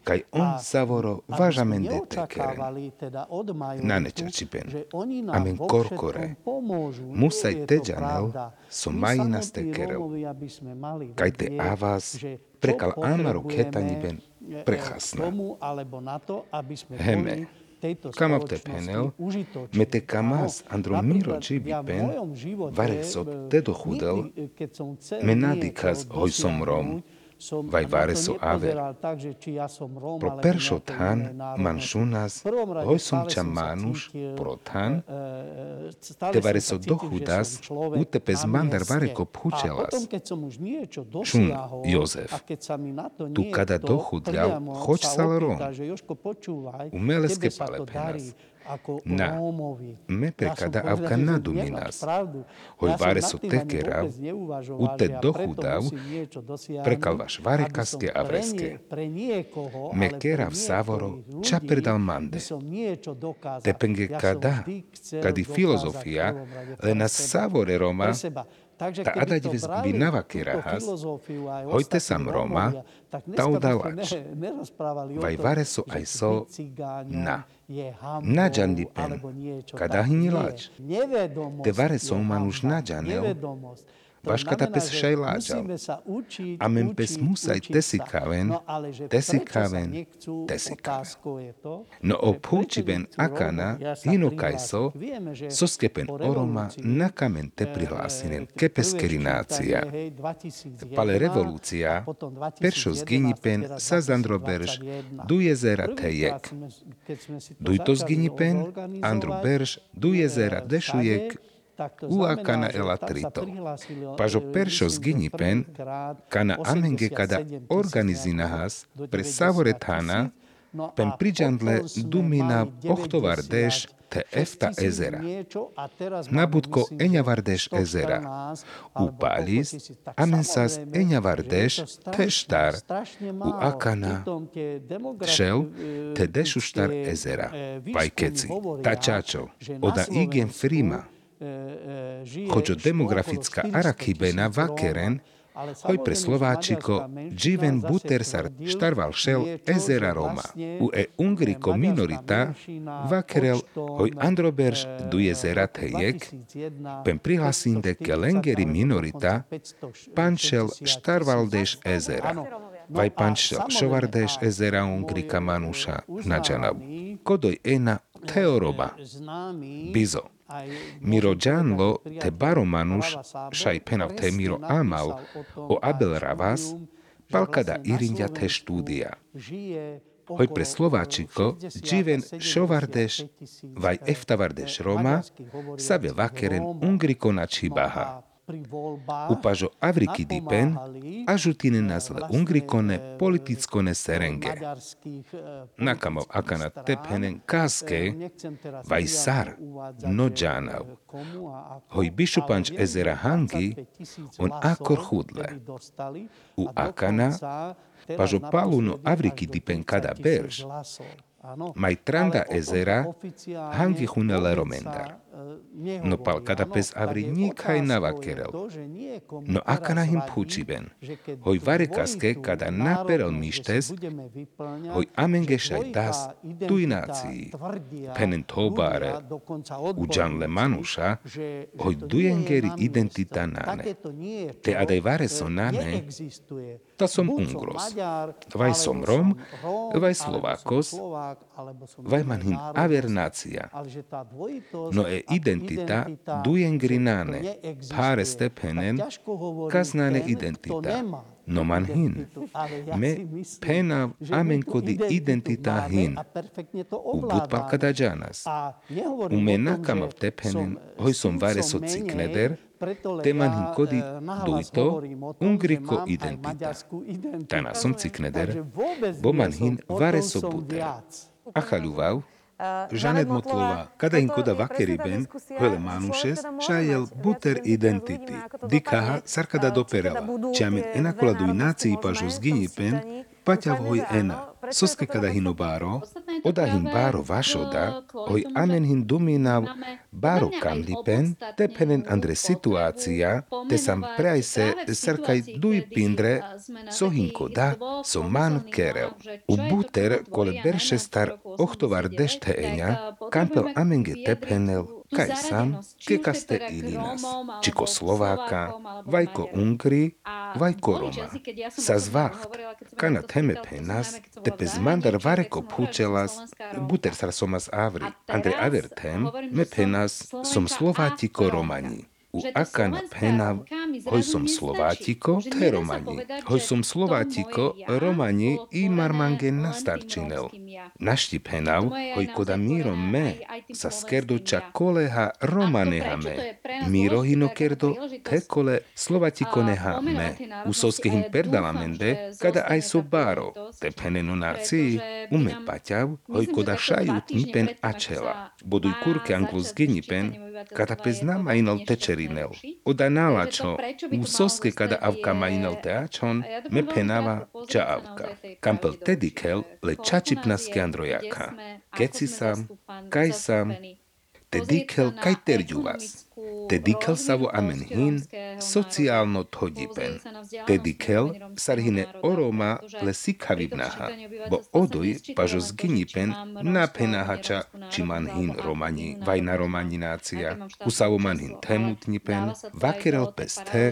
kaj on savoro važamende tekeren. Naneća čipen, amen korkore, musaj so mainaste tekerel, kaj te avas prekal amaru ketaniben prehasna. Heme, Me te kamas andromiro čibi pen, vare so te dochudel, me nadikas hoj som rom, vai vare so aver. Pro peršo than man šunas, hoj som ča manuš, pro than, te vare so dochudas, utepes mandar vare ko phučelas. Šun Jozef, tu kada dochudľal, choď sal rom, umeleske pale penas. Na, me prekada avka naduminas. Hoj vare so tekerav, u te dochudav, prekal vaš varekaske avreske. Me kerav savoro, čaperdal mande. Tepenge kada, kadi filozofia, lena savore Roma, ta adať by navakirahas, hojte sam Roma, ta udalač. Vaj vare so aj so na. Nađandi pen, kada hinilač. Te vare so man už pes šajláčal. A men pes musaj tesikaven, tesikaven, tesikaven. No o púčiben akana, hino kajso, so skepen oroma na kamen te prihlásinen kepeskerinácia. Pale revolúcia, peršo zginipen sa zandroberž du jezera tejek. Dujto zginipen, andro berž du jezera dešujek uakana elatrito. Pažo peršo zginipen, kana amenge kada organizinahas pre savoretana, pen pridžandle dumina pochtovardeš te efta ezera. Nabudko enjavardeš ezera. Upalis, amensas enjavardeš te štar, u akana, šel te dešuštar ezera. Pajkeci, tačačo, oda igen frima, Choďo demografická arakibena vakeren, hoj pre Slováčiko, dživen butersar štarval šel ezera Roma. U e ungriko minorita, vakerel hoj androberš du jezera tejek, pen prihlasinde ke lengeri minorita, pančel štarvaldeš ezera. Vaj pančel šovardeš ezera ungrika manuša na džanavu. Kodoj ena teoroba. Bizo. Miro Gianlo te baromanus šai penav te miro amal o Abel Ravas, palkada irinja te štúdia. Hoj pre Slováčiko, dživen šovardeš, vaj eftavardeš Roma, save vakeren ungriko na čibaha. Upažo Avriki dipen, ažutine nazle ungrikone politickone serenge. Nakamov akana tepenen kaske, vaj sar, no džanav. Hoj bišupanč ezera hangi, on akor hudle. U akana, pažo paluno Avriki dipen kada berž, Mai tranda ezera hangi hunele romendar. No palkada pes avri nikaj navakerel. No aka na him pučiben. Hoj varekaske kada naperel mištes, hoj amengešaj das tuinácii. Penen tobare u le manuša, hoj dujengeri identita nane. Te adaj vare so nane, ta som ungros. Vaj som Rom, vaj Slovákos, vaj man hin avernácia. No e identita dujengrinane, pare stepenen, kaznane identita. No man hin. Me pena amen kodi identita hin. U budpal kada džanas. U me nakam v tepenen, hoj som vare so cikneder, te man hin kodi dujto, ungriko identita. Tana som cikneder, bo man hin vare so buter. Achaľuvav, Žanet Motlova, kada im koda vakeriben, hele manušes, šajel buter identity. Dikaha sarkada doperela. Čamet enakoladu i naciji pažu zginjipen, paťav hoj ena. Soske kada hino báro, oda hin báro vašoda, hoj amen hin duminav báro kamlipen, tepenen andre situácia, te sam preajse sarkaj duj pindre, so hin koda, so man kerel. U buter, kole berše star ochtovar dešte kaj sam, ke kaste ilinas, čiko Slováka, vajko Ungri, vajko Roma. Sa zvacht, kana teme penas, te Tepes mandar vareko pučelas, buter sar somas avri, andre avertem, me penas som Slovátiko Romani. U akan penav, hoj som Slovátiko, te Romani. Hoj som Slovátiko, Romani i marmangen nastarčinel. Našti penav, hoj koda miro me, sa skerdo ča koleha Romaneha me. Miro hino kerdo, te kole Slovátiko neha me. U soske him perdalamende, kada aj so baro, te penenu narci, ume paťav, hoj koda šajut nipen ačela. Boduj kurke anglos genipen, kada pez nama inal tečeri rinel. Oda nalačo, u soske kada avka mainel teačon, me penava ča avka. Kampel tedikel le čačipnaske androjaka. Keci sam, kaj sam, tedikel kaj terjuvas. Tedikel savo amen hin, sociálno thodipen. Tedikel sarhine oroma le sikhavibnaha, bo odoj pažo zginipen na penahača čiman hin romani, vajna romaninácia, usavo man hin temutnipen, vakerel peste,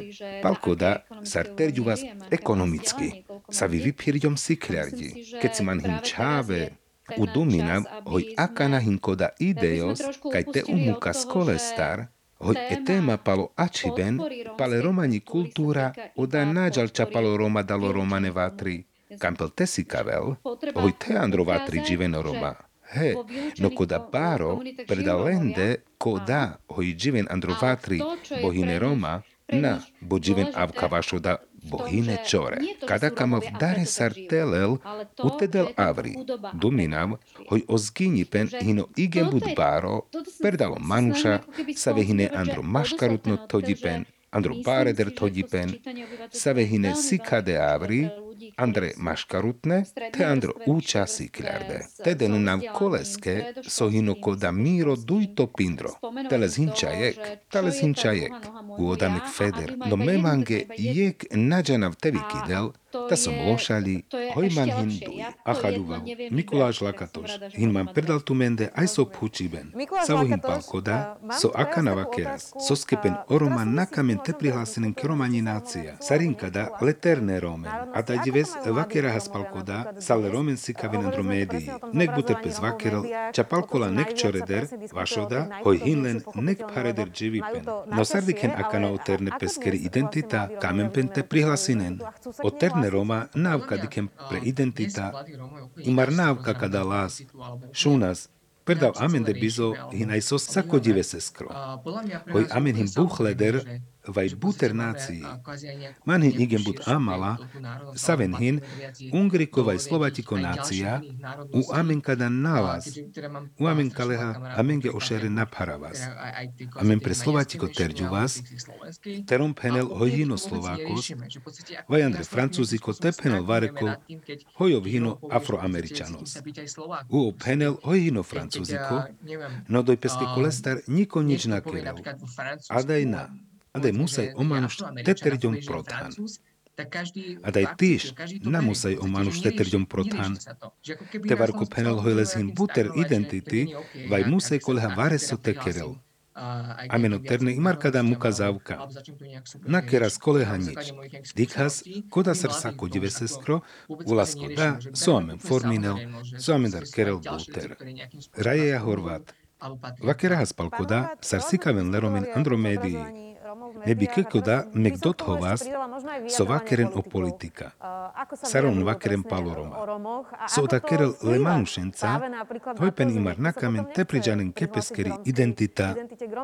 palkoda sar terjuvas ekonomicky. Sa vi vypirďom sikľardi, keď si man hin čáve, Udumina, hoj akana hinkoda ideos, kaj te umuka skolestar, Hoj e téma palo aciben, pale romani kultúra oda náďalča palo Roma dalo romane vatri. Kampel tesikavel, hoj te andro vatri živeno Roma. He, no koda paro preda lende koda hoj živen andro vatri bohine Roma, na živen avka vašoda bohine čore. Kada kam v dare sartelel, utedel avri, duminav, hoj ozgini pen hino igen bud baro, perdalo manuša, save hine andro maškarutno todipen, andro bareder todipen, save hine sikade avri, Andre maškarutne, te andro uča sikljarde. Teden nam koleske sohino koda miro dujto pindro. Teles hinčajek, teles hinčajek. Uodamek feder, no memange jek nađanav tevi kidel, Lakatoš, hin man predal tu mende aj so púčiben. Savo hin palkoda, so akana vakeras, so skepen oroman nakamen te prihlásenem keromani nácia. Sarinkada leterne romen, a da dives vakera haspalkoda, sale romen si kavin andromedii. Nek bute pez vakerel, ča palkola nek čoreder, vašoda, hoj hinlen nek pareder dživipen. No sardiken akana oterne peskeri identita, kamen pen te prihlasinen. Oterne Marne Roma dikem pre identita i mar návka kada lás. Šúnas, Predal amen de bizo hinaj so sakodive seskro. Hoj amen him buchleder, vai buter nácii. Manhin igen bud amala, savenhin, ungriko vai slovatiko nácia, u amenkada nalaz, u amenkaleha amenge ošere napharavas. Amen pre slovatiko terďuvas, terom penel hojino slovákos, vai andre francúziko te penel vareko, hojov hino afroameričanos. U penel hojino francúziko, no doj peske kolestar niko nič nakerel. Adaj omanuš teterďom prothan. A daj týž namusaj o manuš teterďom prothan. Te varko penel hojlezhin buter identity, vaj musaj koleha vareso tekerel. Ameno terne imarkada muka zavka. Nakera skoleha nič. Dikhas, koda srsa kodive sestro, ulasko da, so amen forminel, so amen dar kerel buter. Rajeja Horvat. Vakeraha spalkoda, sarsikaven leromen andromedii. Nebi kekoda mek dothovas, so vakeren o politika. Saron vakeren paloroma. So da kerel le manušenca, hojpen imar nakamen te priđanen kepeskeri identita,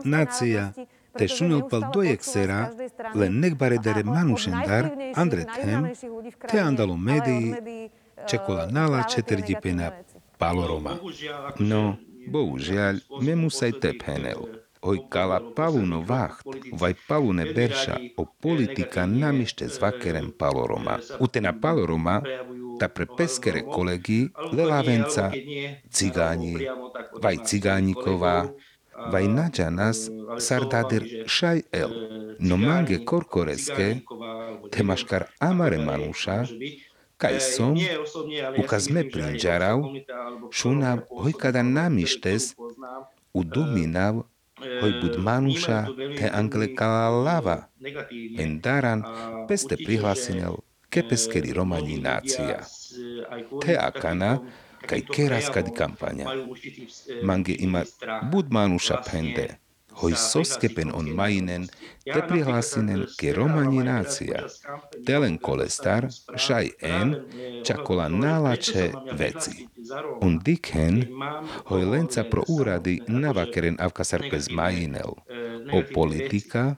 nacija, te šunel pal dojek sera, le nekbaredere manušendar, andre tem, te andalo mediji, čekola nala četrdipena paloroma. No, bohužiaľ, memusaj tephenel oj kala paluno vacht, vai palune berša o politika namište s vakerem paloroma. Utena paloroma, ta pre peskere kolegi, lelavenca, cigáni, vaj cigániková, vaj nađanas sardader šaj el, no mange korkoreske, te maškar amare manuša, kaj som, ukazme prinđarav, šunav hojkada namištes, uduminav hoj bud manuša te anglikala lava, en daran peste prihlasinel kepeskeri romani nácia. Te akana, kaj keras kadi kampania. Mange ima bud manuša pende, hoj soskepen on mainen, te prihlasinen ke romani nácia. Telen kolestar, šaj en, čakola nálače veci. Un diken, hoj lenca pro úrady navakeren avkasar pez majinel. O politika,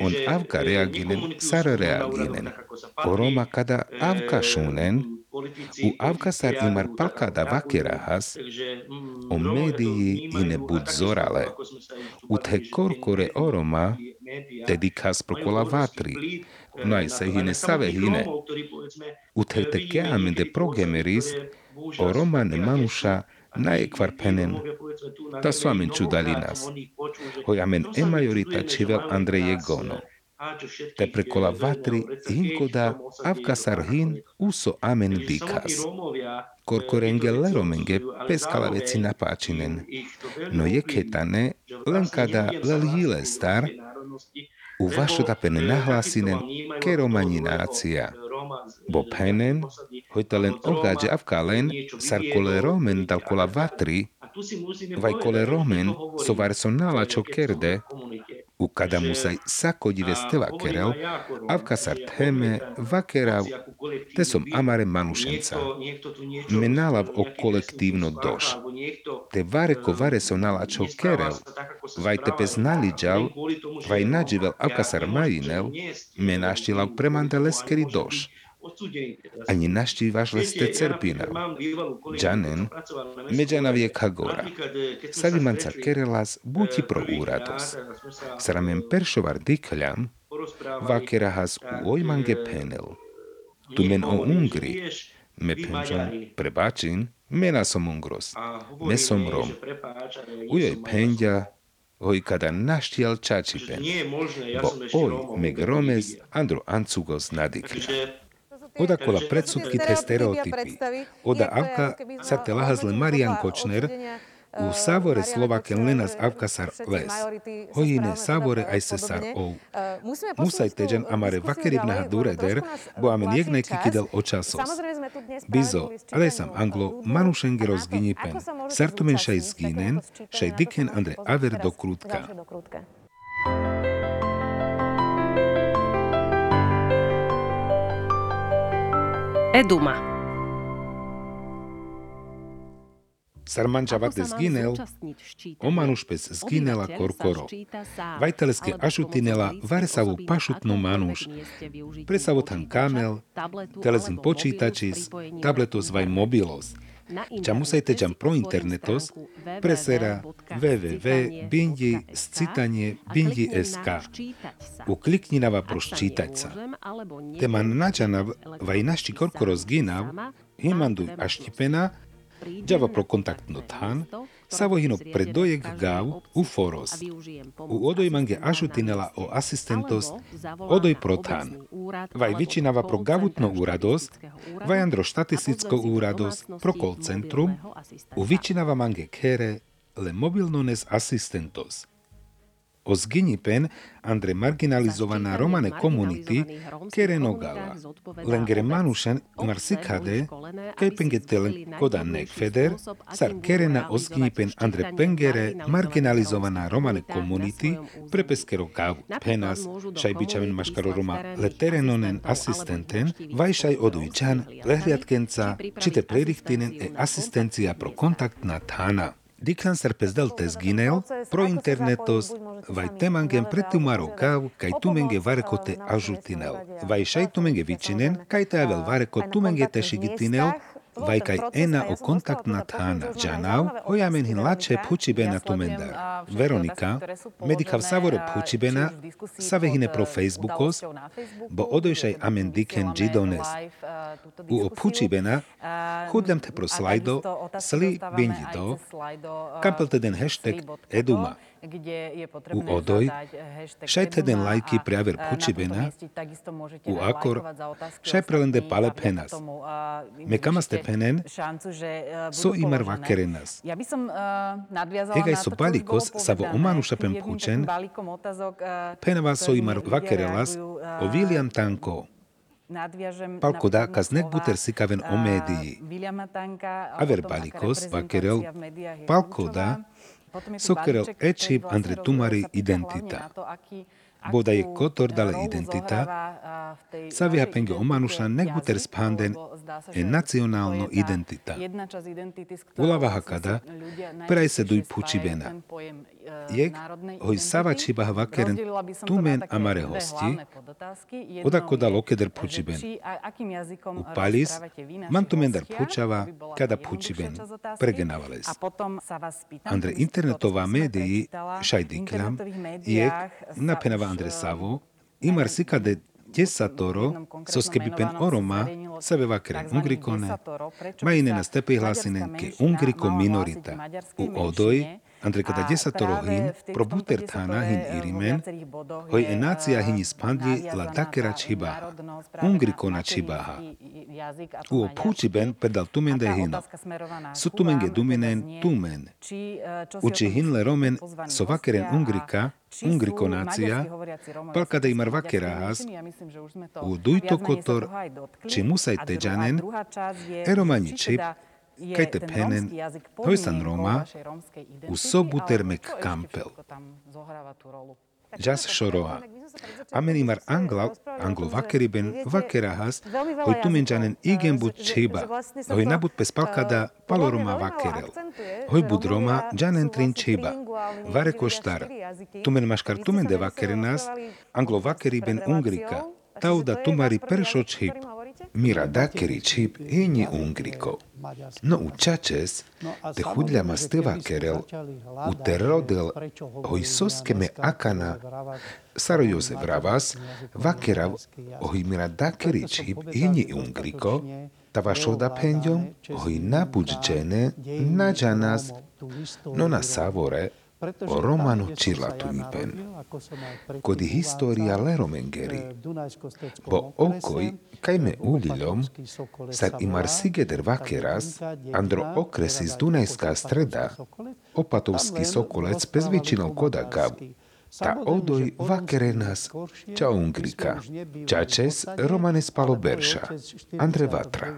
on avka reaginen sar reaginen. O Roma kada avka šunen, u avkasar imar pakada vakerahas, o mediji ine bud zorale. U te korkore oroma, dedikas prokola vatri, no aj se hine save hine. U te te keamen de progemeris, o romane manuša najekvarpenen. Ta su amen čudalinas. Hoj amen e majorita čivel Andreje Gono. Te prekola vatri hinkoda avkasar hin uso amen dikas. Korkorenge leromenge peskala veci napáčinen. No je ketane len kada lel hile star u vašo da pen nahlásinen ke romani nácia. Bo penen, hojta len ogáže avkalen, sar kole romen dal kola vatri, vai kole romen so varso nala čo kerde, u kada musaj sakodive steva kerel, avkasar teme vakerav, te som amare manušenca. Me nalav o kolektívno doš. Te vare ko vare so nala čo kerel, vaj te pez naliđal, vaj nađivel avkasar majinel, me naštilav premande leskeri doš ani naštívaš leste cerpina. Janen, međana vie kagora. Savimanca kerelas buti pro úrados. Saramen peršovar dikľam, vakerahas u ojmange penel. Tu men o ungri, me penžan prebačin, mena som ungros, me som rom. Ujoj pendia, oj kada naštial čačipen, bo oj meg romes andro ancugos nadikľa. Oda kola predsudky te stereotypy. Oda avka sa te lahazle Marian Kočner, u Savore Slovake Lenas Avkasar Les. Hojine Savore aj se sar ou. Musaj teđan amare vakerivnaha dureder, bo amen jegne kikidel očasos. Bizo, ale sam anglo, manušengero zginipen. Sartomen šaj zginen, šaj diken andre aver do krutka. Eduma. Sarmančavate zginel, omanušpec zginela korkoro. Vajteleske ašutinela varesavu pašutno manuš. Presavo tam kamel, telezin počítačis, tabletos vaj mobilos. Ča musajte čam pro internetos, presera www, bindi, scitanie, bindi SK. Uklikninava pro ščítať sa. Teman načanav vaj našči korkoro zginav, himanduj Java pro kontaktno than, Savohino predojek gav u foros. U odoj mange ažutinela o asistentos odoj pro than. Vaj vyčinava pro gavutno úrados, vajandro štatisticko úrados pro call centrum, u vyčinava mange kere le mobilnones asistentos. O zginipen andre marginalizovaná romane komunity kere nogala. Lengre manušan marsikade kaj pengetelen koda nekfeder sar kerena o zginipen andre pengere marginalizovaná romane komunity prepeskero kavu penas šaj bičaven maškaro roma le terenonen asistenten vajšaj odujčan lehliatkenca čite prerichtinen e asistencia pro kontakt na Диклансер пезделтес гинео, про интернетос, вај теманген претумарокав, кај туменге варекоте ажуртинео, вај шај туменге вичинен, кај тајавел вареко туменге тешигитинео, vareko tumenge teshigitinel, vai kai ena o kontakt na thana. Janau, hojamen hin lače pučibena tumendar. Veronika, medikav savore pučibena, savehine pro Facebookos, bo odojšaj amen diken jidones. U o pučibena, hudlem te pro slajdo, sli bindido, kampel den hashtag eduma kde je potrebné u odoj, šaj teden lajky priaver počibena, u akor, šaj prelende pale penas. Me kamaste penen, so imar vakerenas. Ja by som Hegaj so balikos sa vo umanu šapem pučen, penava so imar vakerelas, o William Tanko. Palko da kaznek buter sikaven o médii. Aver balikos, vakerel, palko da, Sokerel ečib Andre Tumari identita. Boda je kotor dale identita, savia penge omanuša nek buter spanden e nacionálno identita. Ulava hakada, praj se duj pučibena. Jek, hoj sava čiba vakeren tumen amare hosti, odako da lokeder pučiben. U palis, man tumen dar pučava, kada pučiben, pregenavales. Andre internetová médii, šaj diklam, jek, napenava Andre Savo, imar sikade desatoro, so skeby pen oroma, saveva kren ungrikone, ma ine na stepe hlasinen ke ungriko minorita. U odoj, Andre kada desatoro hin, pro buter tana hin irimen, hoj e nácia hini spandli la dakera čibaha, ungrikona čibaha. U opuči ben pedal tumende hino. Su tumenge duminen tumen. Uči hinle romen so vakeren ungrika, ungrikonácia, palkada imar vakerahas, u dujto kotor, či musaj teđanen, eromani čip, Kajte penen, hoisan Roma, u sobu termek kampel. Jas šoroha. Amen imar angla, anglo vakeriben, vakerahas, hoj tumenjanen igen bud čeba, hoj nabud pes palkada paloroma vakerel. Hoj bud Roma, janen trin čeba, vare koštar. Tumen maškar tumen de vakerenas, anglo vakeriben ungrika, tauda tumari peršo čip, mira dakeri čip eni ungriko. No u čačes, te hudľama steva kerel, u te rodel, hoj soskeme akana, Saro Jozef Ravas, vakerav, hoj mira dakeri čip eni ungriko, tava šoda penďom, hoj nabuđđene, nađanas, no na savore, Romano Cirlatunipen, kod história leromengeri, bo okoj, kajme úlilom, sa imar sigeder vakeras, andro okresi z Dunajská streda, opatovský sokolec bez väčšinou kodagav, ta odoj vakerenas čaungrika, čačes romanes paloberša, Andre Vatra.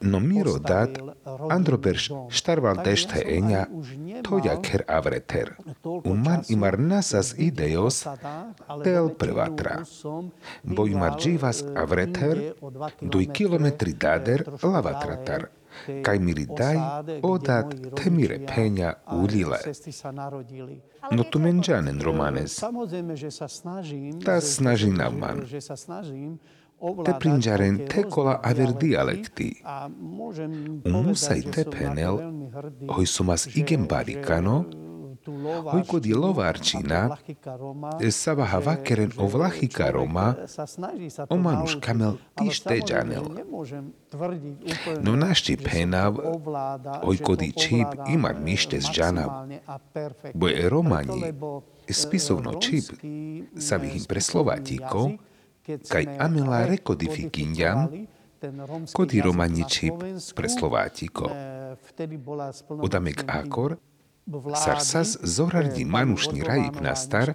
No miro dat Andro berš štarval dešte eňa, toja ker avreter. Uman imar nasas ideos tel prevatra. Bo imar dživas avreter, duj kilometri dader lavatratar. kaj mi daj odat te mire penja ulile. No tu menžanen romanes. Ta snaží man. Te prinžaren te kola aver dialekti. Umusaj te penel, hoj sumas igen barikano, hoj kod je lovárčina, sa vaha vakeren o vlachika Roma, o manuš kamel tiš teđanel. No našti penav, hoj kod i čip imar mište z džanav. Bo je Romani, spisovno čip sa vihim pre Slovátikov, kaj amela rekodifikinjam, kodi romani čip pre Slovátiko. Udamek akor, Sarsas zohrardi manušni rajib nastar,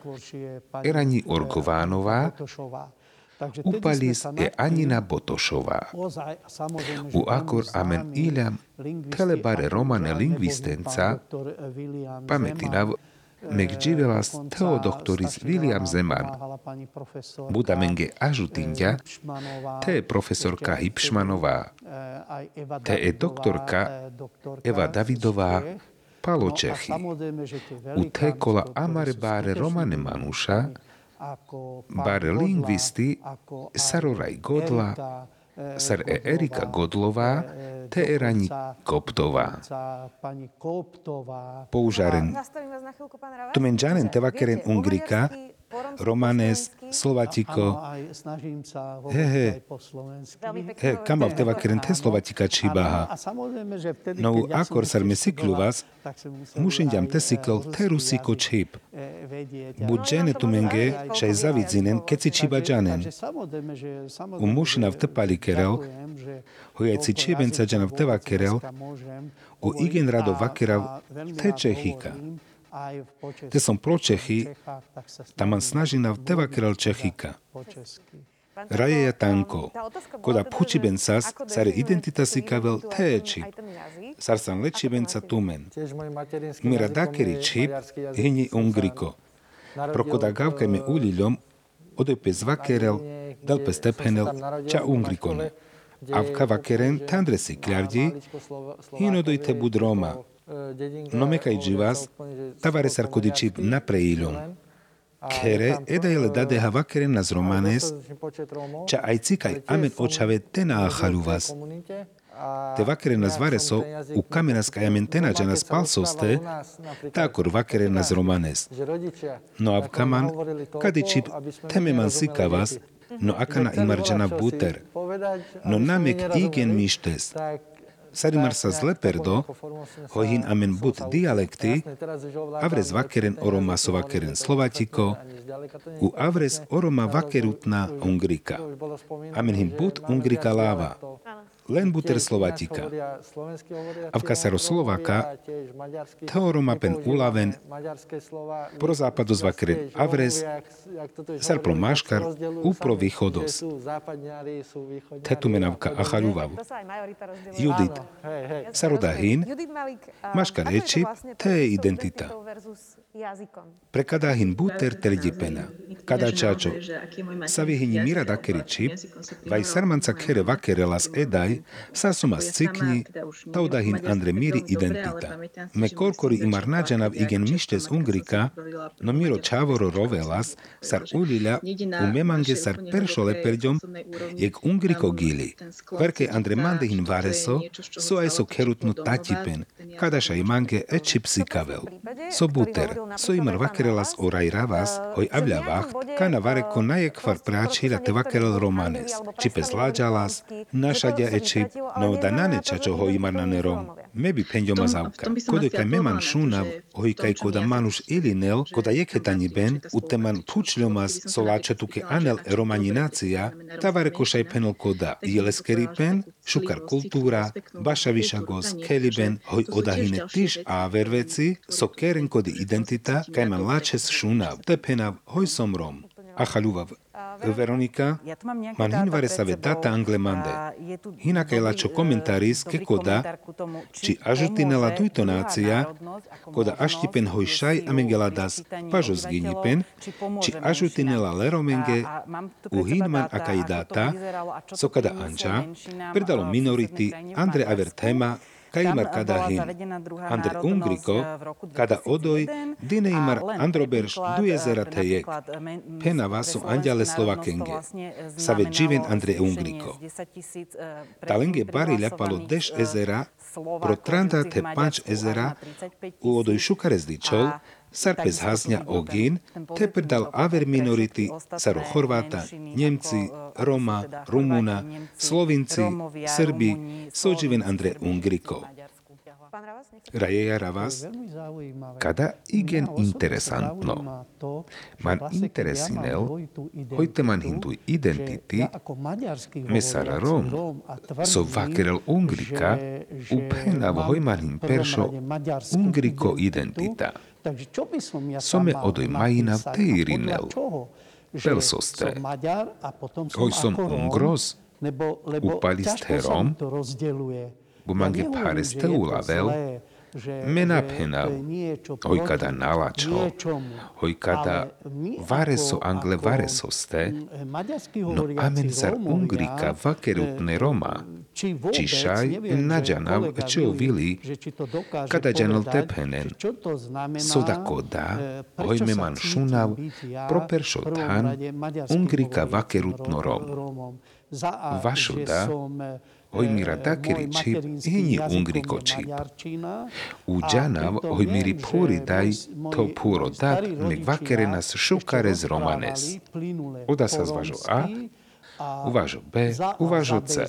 erani Orgovánova, upalis e Anina Botošová. U akor amen iljam telebare romane lingvistenca, pametinav nek dživelas teodoktoris William Zeman. Budamenge ažutinja, te je profesorka Hipšmanová, te je doktorka Eva Davidová, Palo Čechy. U te kola amare bare romane manuša, bare lingvisti Saroraj Godla, sar e Erika Godlová, te erani Koptová. Použaren. Tumenžanen tevakeren Ungrika, Romanes, Slovatiko. He, he, kamav teva keren te Slovatika čibaha. No akor sar me siklu vas, mušinjam te sikl te rusiko čip. Bud žene tu menge, šaj zavidzinen, keci čiba džanen. U mušina v te pali kerel, hojeci čibenca džana v teva kerel, u igen rado vakerav te čehika. Te som pro Čechy, tam man snaží na teva krel Čechika. Raje je tanko, koda pučiben sas, sare identita si kavel teči, sar sam lečiben sa tumen. Mira dakeri čip, hini ungriko. Prokoda gavkaj me uliljom, odoj pe zvakerel, dal pe stephenel, ča ungrikone. Avka vakeren tandre si kljavdi, hino dojte bud Roma, no mekaj dživas, tavare sar kodicip napreilom. Kere edajle dadeha vakeren nas romanes, ča aj cikaj amen očave tena achaluvas. Te vakere nas vareso u kamenas kajamen tena džanas palsoste, takor vakere nas romanes. No av kaman, kadicip teme man sikavas, no akana imarđana buter. No namek igen mištes, Sarimar sa zle perdo, hohin amen bud dialekty, avres vakeren oroma so vakeren slovatiko, u avres oroma vakerutna ungrika. Amen him bud ungrika lava. Len buter Slovatika. A v kasaro Slováka teoroma pen ulaven pro západo zvakren avres sar pro maškar upro východos. Tetu menavka achaľuvav. Judit saroda hin maškar eči te je identita. Prekada hin buter teldipena. Kada čačo. Savihini mira dakeri čip, vaj sarmanca kere vakerelas edaj, sa suma cikni, taudahin andre miri identita. Me korkori imar nađanav igen mištes ungrika, no miro čavoro rovelas, sar ulilja u memange sar peršole perđom, jek ungriko gili. Perke andre mandehin vareso, so aj so kerutnu tatipen, kadaša imange e čipsi kavel. So buter, so imar vakerelas o rajravas, hoj avljavah, kana vareko najekvar pračila te vakerel romanes. Čipe zlađalas, našadja e čip, no da naneča čo ho imar na nerom. Mazavka. Kode kaj meman šunav, hoj kaj koda manuš ilinel, koda jeketani ben, uteman pučljomas solače tuke anel romaninacija, tavare košaj penol koda jeleskeri pen, šukar kultura, baša višagos keliben, hoj odahine tiš a verveci, so keren kodi identita, kaj man lačes šunav, te penav hoj som rom. Achaľuva Veronika, man hinvare sa ve data anglemande. Hinakajla čo komentáris ke koda, či ažutinela tujto nácia, koda aštipen hoj šaj amengela das pažos ginipen, či ažutinela leromenge u hinman akaj data, so kada anča, predalo minority Andre Aver tema Kajmar kada hin, Andre Ungriko, kada odoj, Dinejmar Androberš du jezera tejek, pena vasu andiale Slovakenge, sa ve dživen Andre Ungriko. Talenge bari ľapalo deš ezera, pro tranda te panč ezera, u odoj šukarezdičov, Sarpes hazňa ogin, te predal aver minority saro Chorváta, Nemci, Roma, Rumúna, Slovinci, Srbi, soživen Andre Ungriko. Rajeja Ravas, kada igen interesantno. Man interesinel, hojte man hindu identity, mesara Rom, so vakerel Ungrika, upena v hojmanin peršo Ungriko identita. Some odoj majina v teirinel. Pelsoste. Hoj som Ungros, upaliste Rom, bo mange pareste ulavel, mena pena, hoj kada nalačo, hoj kada vareso angle varesoste, no amen zar Ungrika vakerutne Roma, čišaj nađanav čo vili, kada džanal tepenen, soda koda, hoj me man šunav, properšo tan, Ungrika vakerutno Rom. Vašuda, hojmira takeri čip hini ungriko čip. U džanav hojmiri puri daj to puro dat me vakere nas šukare z romanes. Oda sa zvažo A, uvažo B, uvažo C.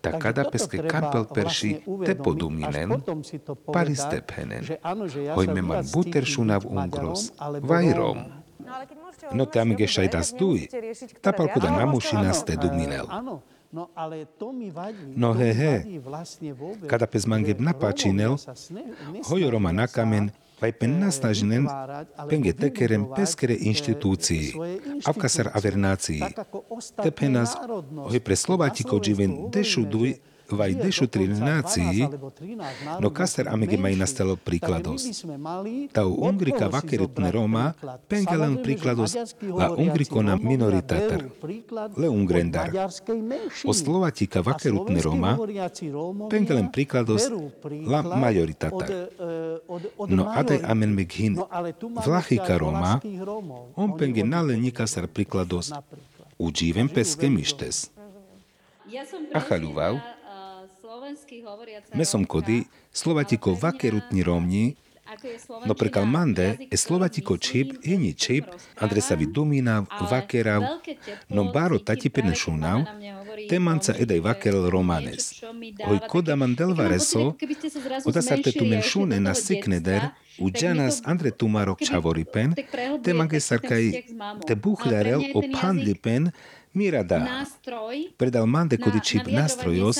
Tak kada peske kampel perši te poduminen, pali stepenen. Hojme man buter šunav ungros, vajrom. No tam gešaj das tuj. Tapal kuda namušina ste duminel. No he he, kada pes mangeb napáčinel, hojoroma na kamen, vai pen nasnažinen, penge tekerem peskere inštitúcii, avkasar avernácii. Te penas, hoj pre Slovátikov živen dešu duj, vaj dešu tri nácii, no kaster amege maj nastalo príklados. Tau ungrika vakeritne Roma, pengelen príklados la ungrikona minoritatar, le ungrendar. O slovatika vakerutne Roma, pengelen príklados la majoritatar. No adaj amen meg hin vlachika Roma, on penge nale nikasar príklados, udžívem peske mištes. Achaľuval, Mesom kody, slovatiko vakerutni romni, no prekal mande, e slovatiko čip, hini čip, adresavi dumina, vakerav, no baro tati penešunav, temanca edaj vakerel romanes. Hoj koda mandel vareso, odasarte tu menšune na sikneder, u džanas andre tumarok čavoripen, te mange sarkaj, te buhľarel o pandlipen, Mirada, predal mande kodičip nástrojos,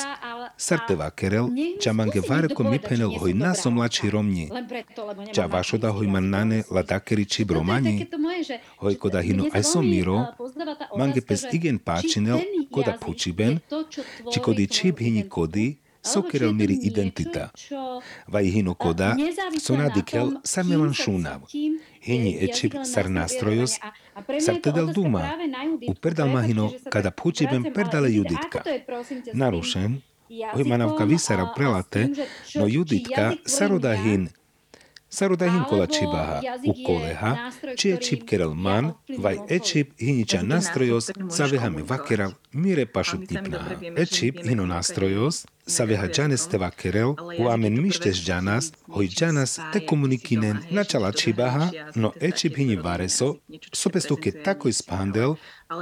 sarteva kerel, ča mange varko mi penel hoj naso mladší romni. Ča vašoda hoj man nane la takeri čip romani, hoj koda hino aj som miro, mange pes igen páčinel, koda pučiben, či kodi čip hini kodi, sokerel miri identita. Vaj hino koda, so nadikel samelan šunav. Hini ečip sar nástrojos, Zaptedal dúma, u Perdalmahino, kada počíbem Perdale Juditka. Narušen, Ojmanovka Visera prelate, no Juditka sarodahin hin Sarodahin kola čibaha u koleha, čije čip kerel man, vaj ečip hiniča nastrojos, savehame vakera, mire pašu tipna. Ečip hino nastrojos, saveha džanes te vakerel, u amen mištes džanas, hoj džanas te komunikinen načala čibaha, no ečip hini vareso, sopestuke tako ispandel,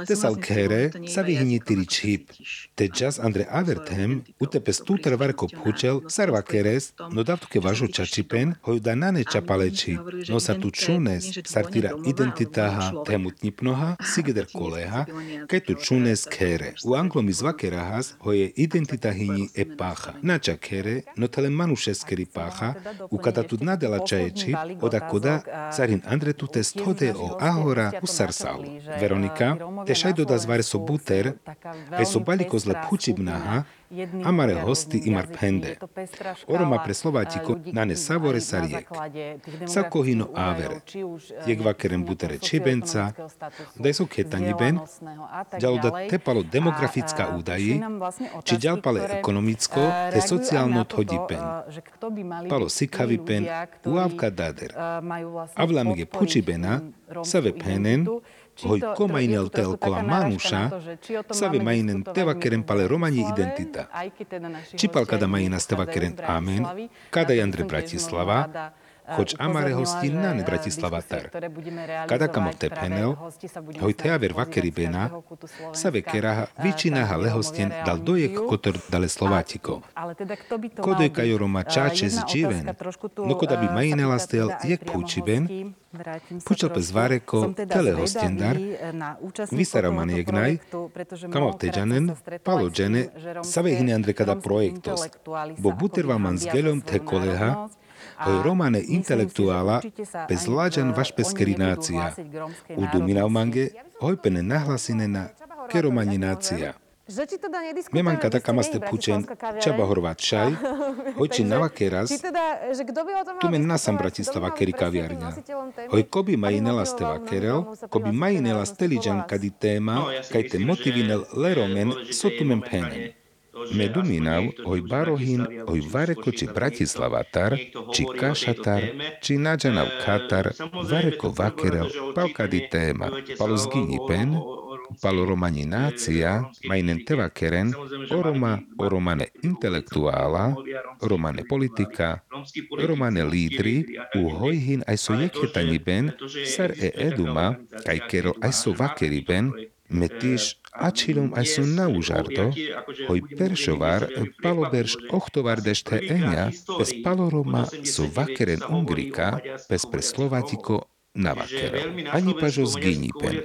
te salkere, savihini tiri čip. Te džas Andre Avertem, utepe stuter varko pučel, sarvakeres, no davtuke važu čačipen, hoj danane čapaleči, no sa tu čunes, sartira identitaha temutnipnoha, *laughs* sigeder koleha, kaj tu čunes kere. U anglomi zvakerahas hoje identita hini e pacha. Nača kere, no tele manušeskeri pacha, u kada tu nadela čaječi, oda koda zarin andre tu te stode o ahora u sarsal. Veronika, te šaj doda zvare so buter, kaj so baliko zle pučibnaha, Amare hosti imar pende. Oroma pre Slovático nane savore sariek. Sakohino avere. Jegva kerem butere čibenca, daj so ketani ben, ďal da tepalo demografická údaji, či ďal pale ekonomicko, te sociálno thodí pen. Palo sikavi pen, uavka dader. Hoj komainel tel kola? manuša, save mainen teva keren pale romani identita. Čipal kada majina steva keren? amen, kada jandre Bratislava, hoď amare hosti nane Bratislava tar. Kada kamo tepenel, hoj teaver vakeri bena, sa vekeraha vyčinaha lehostien dal dojek kotor dale Slovátiko. Kodojka joroma čáče z dživen, no koda by majinela stel jek púčiben, Pučal pes Vareko, tele hostendar, vysara maniegnaj, kamo teđanen, palo džene, save hine andre kada projektos, bo buterva man s geľom te koleha, romane intelektuála bez lađan vaš peskerinácia. U Duminaumange hojpene nahlasine na keromaninácia. Memanka taká maste pučen, čaba horvát šaj, hojči navake raz, tu men nasam Bratislava keri kaviarňa. Hoj kobi majinela ste vakerel, kobi majinela steliđan kadi téma, kaj te motivinel leromen sotumen penem. Meduminav, oj Barohin, oj Vareko či Bratislavatar, či Kašatar, či Nadžanav Katar, Vareko Vakerel, Palkadi téma, palo zgini pen, palo nácia, majnen teva keren, oroma, oromane intelektuála, romane politika, romane lídry, u hojhin aj so jekhetani ben, sar e eduma, kaj kero aj so vakeri ben, metiš ačilom aj sú naužardo, hoj peršovar paloberš ochtovardešté enia, bez paloroma sú vakeren ungrika, bez pre Slovatiko na vakero. Ani pažo zginipen.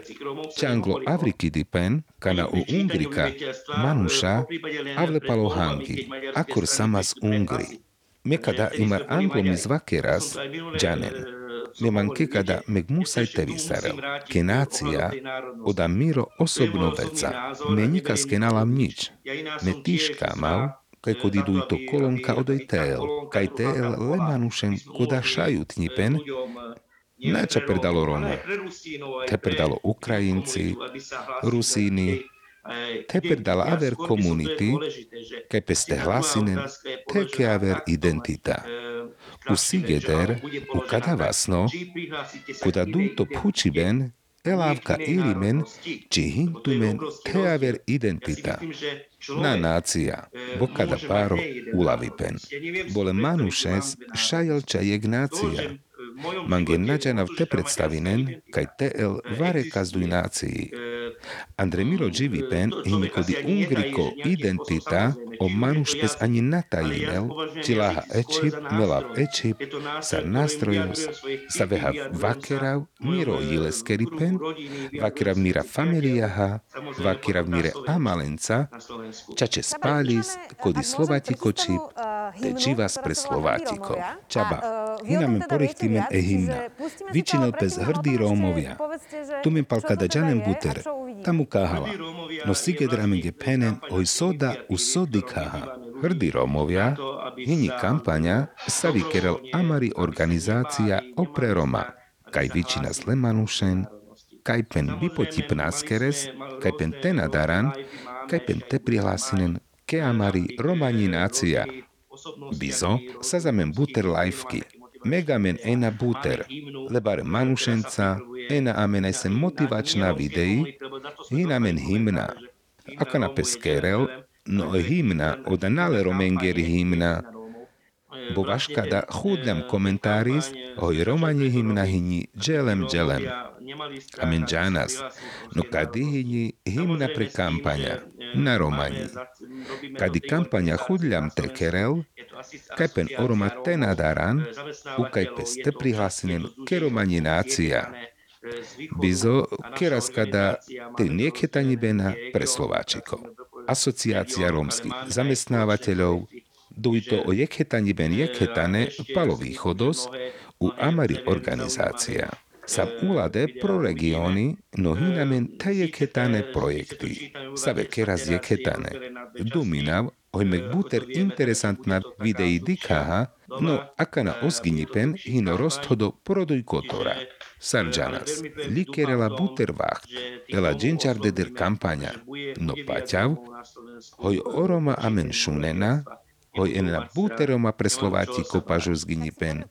Čanglo avrikidipen, kana u ungrika, manuša, avle palo hangi, akor sama z ungri. Mekada imar anglomi z vakeras, džanen nemanke kada meg musaj tevi sarel. Ke nácia oda miro osobno veca. Me nika skenalam nič. Me tiška mal, kaj kod idu to kolonka odoj tel, kaj tel lemanušem koda šajut nipen, Nača predalo Roma. Te predalo Ukrajinci, Rusíni, te predala aver komunity, kaj peste hlasinen, te ke aver identita u Sigeder, u Kadavasno, kuda dunto pučiben, elavka ilimen, či hintumen teaver identita. Na nácia, bo kada páro ulavipen. Bole manušes šajelča jeg nácia. Mange nađana v te predstavinen, kaj TL vare kazduj nácii. Andre Miro Givipen hiniko di ungriko identita o manušpes ani natajinel, čilaha ečip, melav ečip, sa nastrojos, sa veha vakerav, miro jileskeripen, vakerav mira familiaha, vakerav mire amalenca, čače spalis, kodi slovatiko čip, te čivas pre slovatiko. Čaba, hinamen porihtimen e himna. Vyčinel pes hrdí Rómovia. Tu mi palka da džanem buter, tam ukáhala. No sigedramenge penen oj soda u sody kaha. Hrdí Rómovia, hini kampaňa sa vykerel Amari organizácia opre Roma, kaj vyčina z Lemanušen, kaj pen vypotip náskeres, kaj pen tenadaran, kaj pen te prihlásinen ke Amari Romani nácia. Bizo sa zamen buter lajfky, megamen ena buter, lebare manušenca, ena amen aj se motivačná videi, hinamen himna. Aka na peskerel, no himna od romengeri himna, bo vaškada chudľam komentáris, hoj romani himna hini dželem dželem. Amen džanas, no kadi hini himna pre kampaňa, na romani. Kadi kampaňa chudľam tekerel, Kajpen oroma tenadaran, ukajpe ste prihlásenen ke romani nácia. Bizo, keraz kada tri nieketani bena pre Slováčikov. Asociácia rómskych zamestnávateľov, dujto o jekhetani ben jekhetane palo východos u Amari organizácia. Sam ulade pro regioni no hinamen ta jekhetane projekty. Save keraz jekhetane. Duminav ojmek buter interesantna videi dikaha, no akana osginipen hino rosthodo produj kotora. Sarjanas, likerela buter vacht, ela dženčarde der kampanja, no paťav, hoj oroma amen šunena, hoj ena buteroma pre Slováti kopažu zginipen,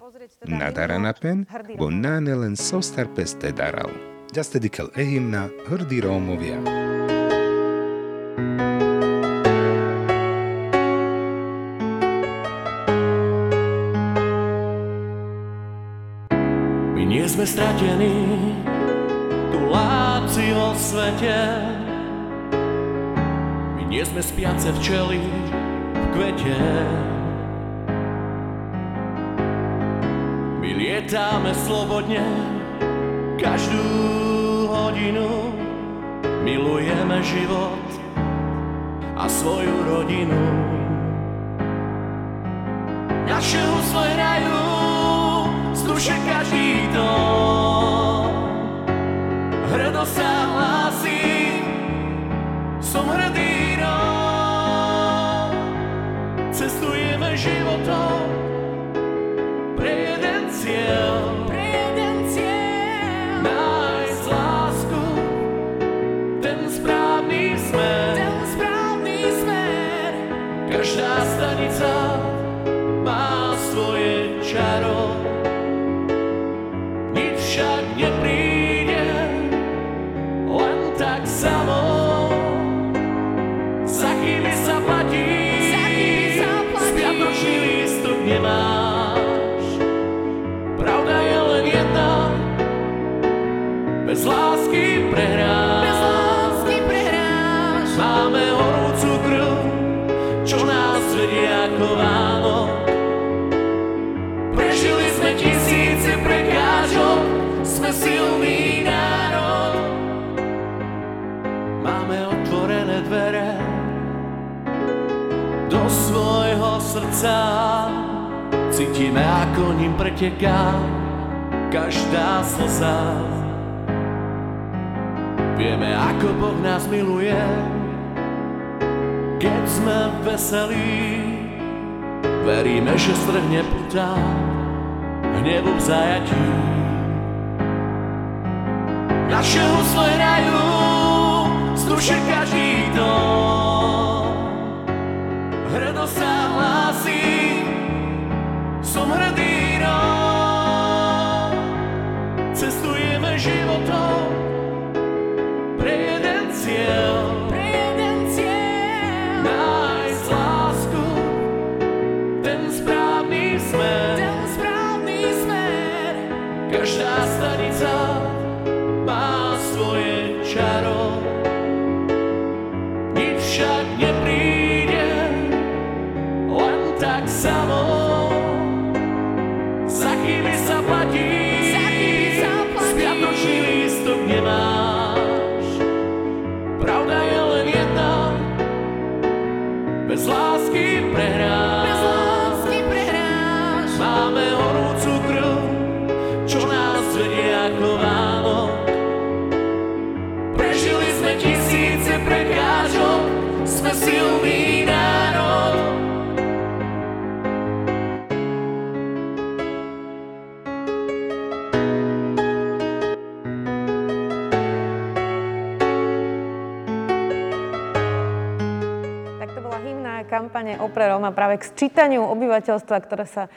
nadarana pen, bo náne len sostar peste daral. Ďaste dikel ehimna, hrdí Rómovia. Sme stratení, tu láci vo svete. My nie sme spiace včely v kvete. My lietáme slobodne každú hodinu. Milujeme život a svoju rodinu. Naše husle sa hlási, som hrdý. Cestujeme životom pre jeden cieľ. Srdca. Cítime, ako ním preteká každá slza. Vieme, ako Boh nás miluje, keď sme veselí. Veríme, že strhne puta hnevu v zajatí. Naše husle hrajú z duše každý dom. Hrdo sa hlási, som k sčítaniu obyvateľstva, ktoré sa e,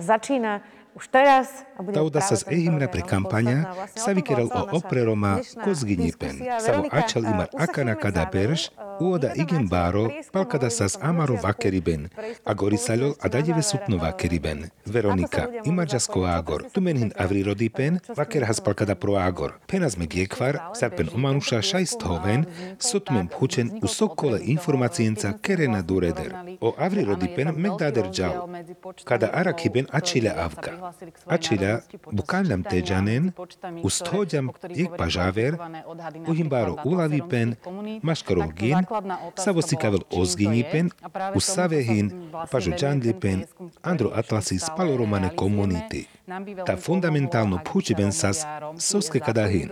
začína už teraz. A práve sa z deň pre kampania sa celá o naša opre Roma dnešná kozginipen. diskusia. Samo ačal imar akana kada perš, E, uoda igen báro, palkada sa z amaro vakeriben, agorisalol a dadeve sutno vakeriben. Veronika, imađasko agor, tumenhin avrirodipen, vakerhas palkada pro agor. Penas me giekvar, sarpen omanuša šajsthoven, sotmen phučen u sokole informacijenca kerena dureder. O avrirodipen megdader džal. Kada arakiben ačilja avka. Ačilja, bukalnam teđanen, usthođam jek pažaver, uhimbáro ulavipen, maškarov gin, savosikavel ozginipen, usavehin, pažo džandlipen, andro atlasi spaloromane komunity. Ta fundamentálno púčiben sas soske kadahin.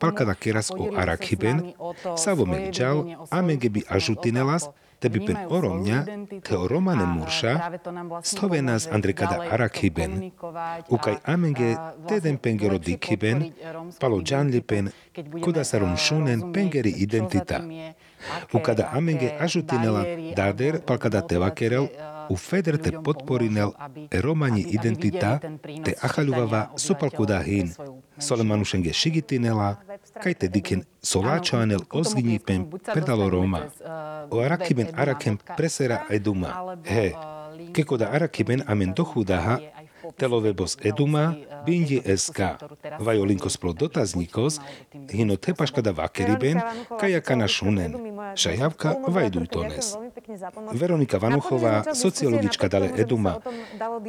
Palkada keras o arakhiben, savo megdžal, amegeby ažutinelas, tebi pen oromňa, te o romane murša, stove nás Andrekada arakhiben, ukaj amenge teden pengero dikhiben, palo džanlipen, kuda sarum šunen pengeri identita. Ukada amenge ažutinela dader palkada tevakerel, u feder te podporinel e romani identita te achaľuvava sopalkuda hin, solemanušenge šigitinela, kaj te diken soláčanel ozginipen predalo Roma. O arakiben arakem presera eduma. He, kekoda arakiben amen dochudaha, telovebos eduma, bindi SK. Vajolinkos pro dotaznikos, hino tepaškada vakeriben, kajakana šunen. Šajavka vajdujtones. Veronika Vanuchová, sociologička Dale Eduma,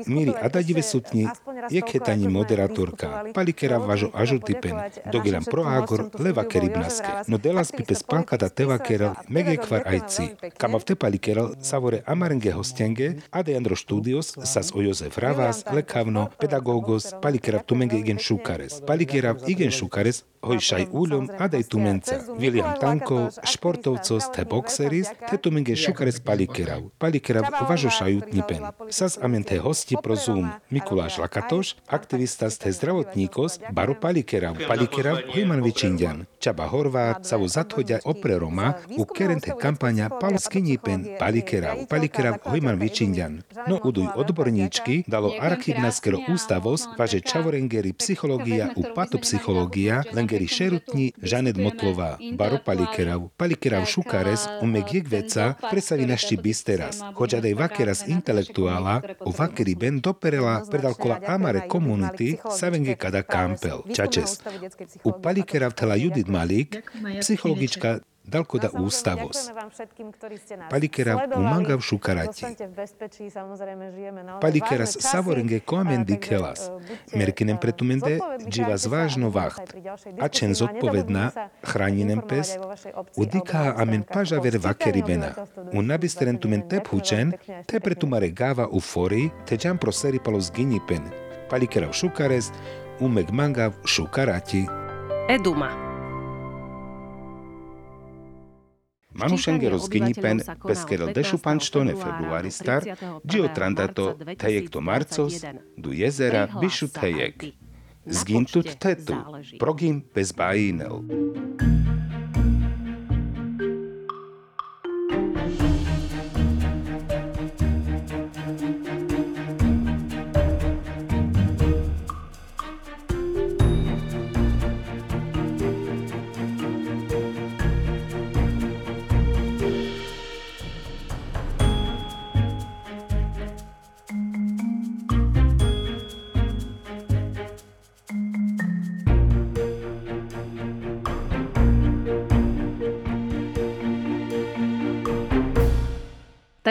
Miri Adadive Sutni, Jekhetani moderátorka, Palikera Važo Ažutipen, Dogiram Proágor, Leva Keribnaske, no delas pipes Pankada Tevakerel, Megekvar Ajci, Kamavte Palikerel, Savore Amarenge Hostenge, Adeandro Studios, Sas o Jozef Ravas, Lekavno, Pedagogos, Palikera Tumenge Igen Šukares, Palikera Igen Šukares, Hojšaj Uľom, Adaj Tumenca, William Tanko, športovcos, te boxeris, te Tumenge Šukares Palikerav, Palikerav Važo Šajutnipen, Sas amen te hosti pro Zoom, Mikuláš Lakatoš, aktivista ste zdravotníkos, Baro Palikerav, Palikerav Hojman Vičindian, Čaba Horvát, sa vo zathoďa opre Roma, u kerente kampania Palskinipen, Palikerav, Palikerav Hojman Vičindian. No uduj odborníčky, dalo archívnaskero ústavos, važe čavorengeri psychológia u patopsychológia, lengeri šerutni, Žanet Motlová, Baro Palikerav, Palikerav Šukares, umek jek veca, predstavi našti bisteras, hoďadej vakeras intelektuála, o vakeri ben doperela predalkola amare komunity, savenge kada kampel, čačes. U Palikerav tela Judith Malik, psychologička Dalko da ústavos. Palikera umanga v šukarati. Palikeras savorenge koamendi kelas. Merkinem pretumende dživa zvážno vacht. A čen zodpovedná chráninem pes udika amen pažaver vakeribena. Un nabisterentumen te phučen, te pretumare gava u fori, te jam proseri palos ginipen. Palikera v šukares, umek manga v šukarati. Eduma. Manu Schengero zginí pen peskero dešu pančtone februári star, gdje otranda tejek to marcos, du jezera bišu tejek. Zgin tut tetu, progim bez bajinel. Zgin progim bez bajinel.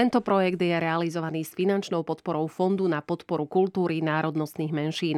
Tento projekt je realizovaný s finančnou podporou Fondu na podporu kultúry národnostných menšín.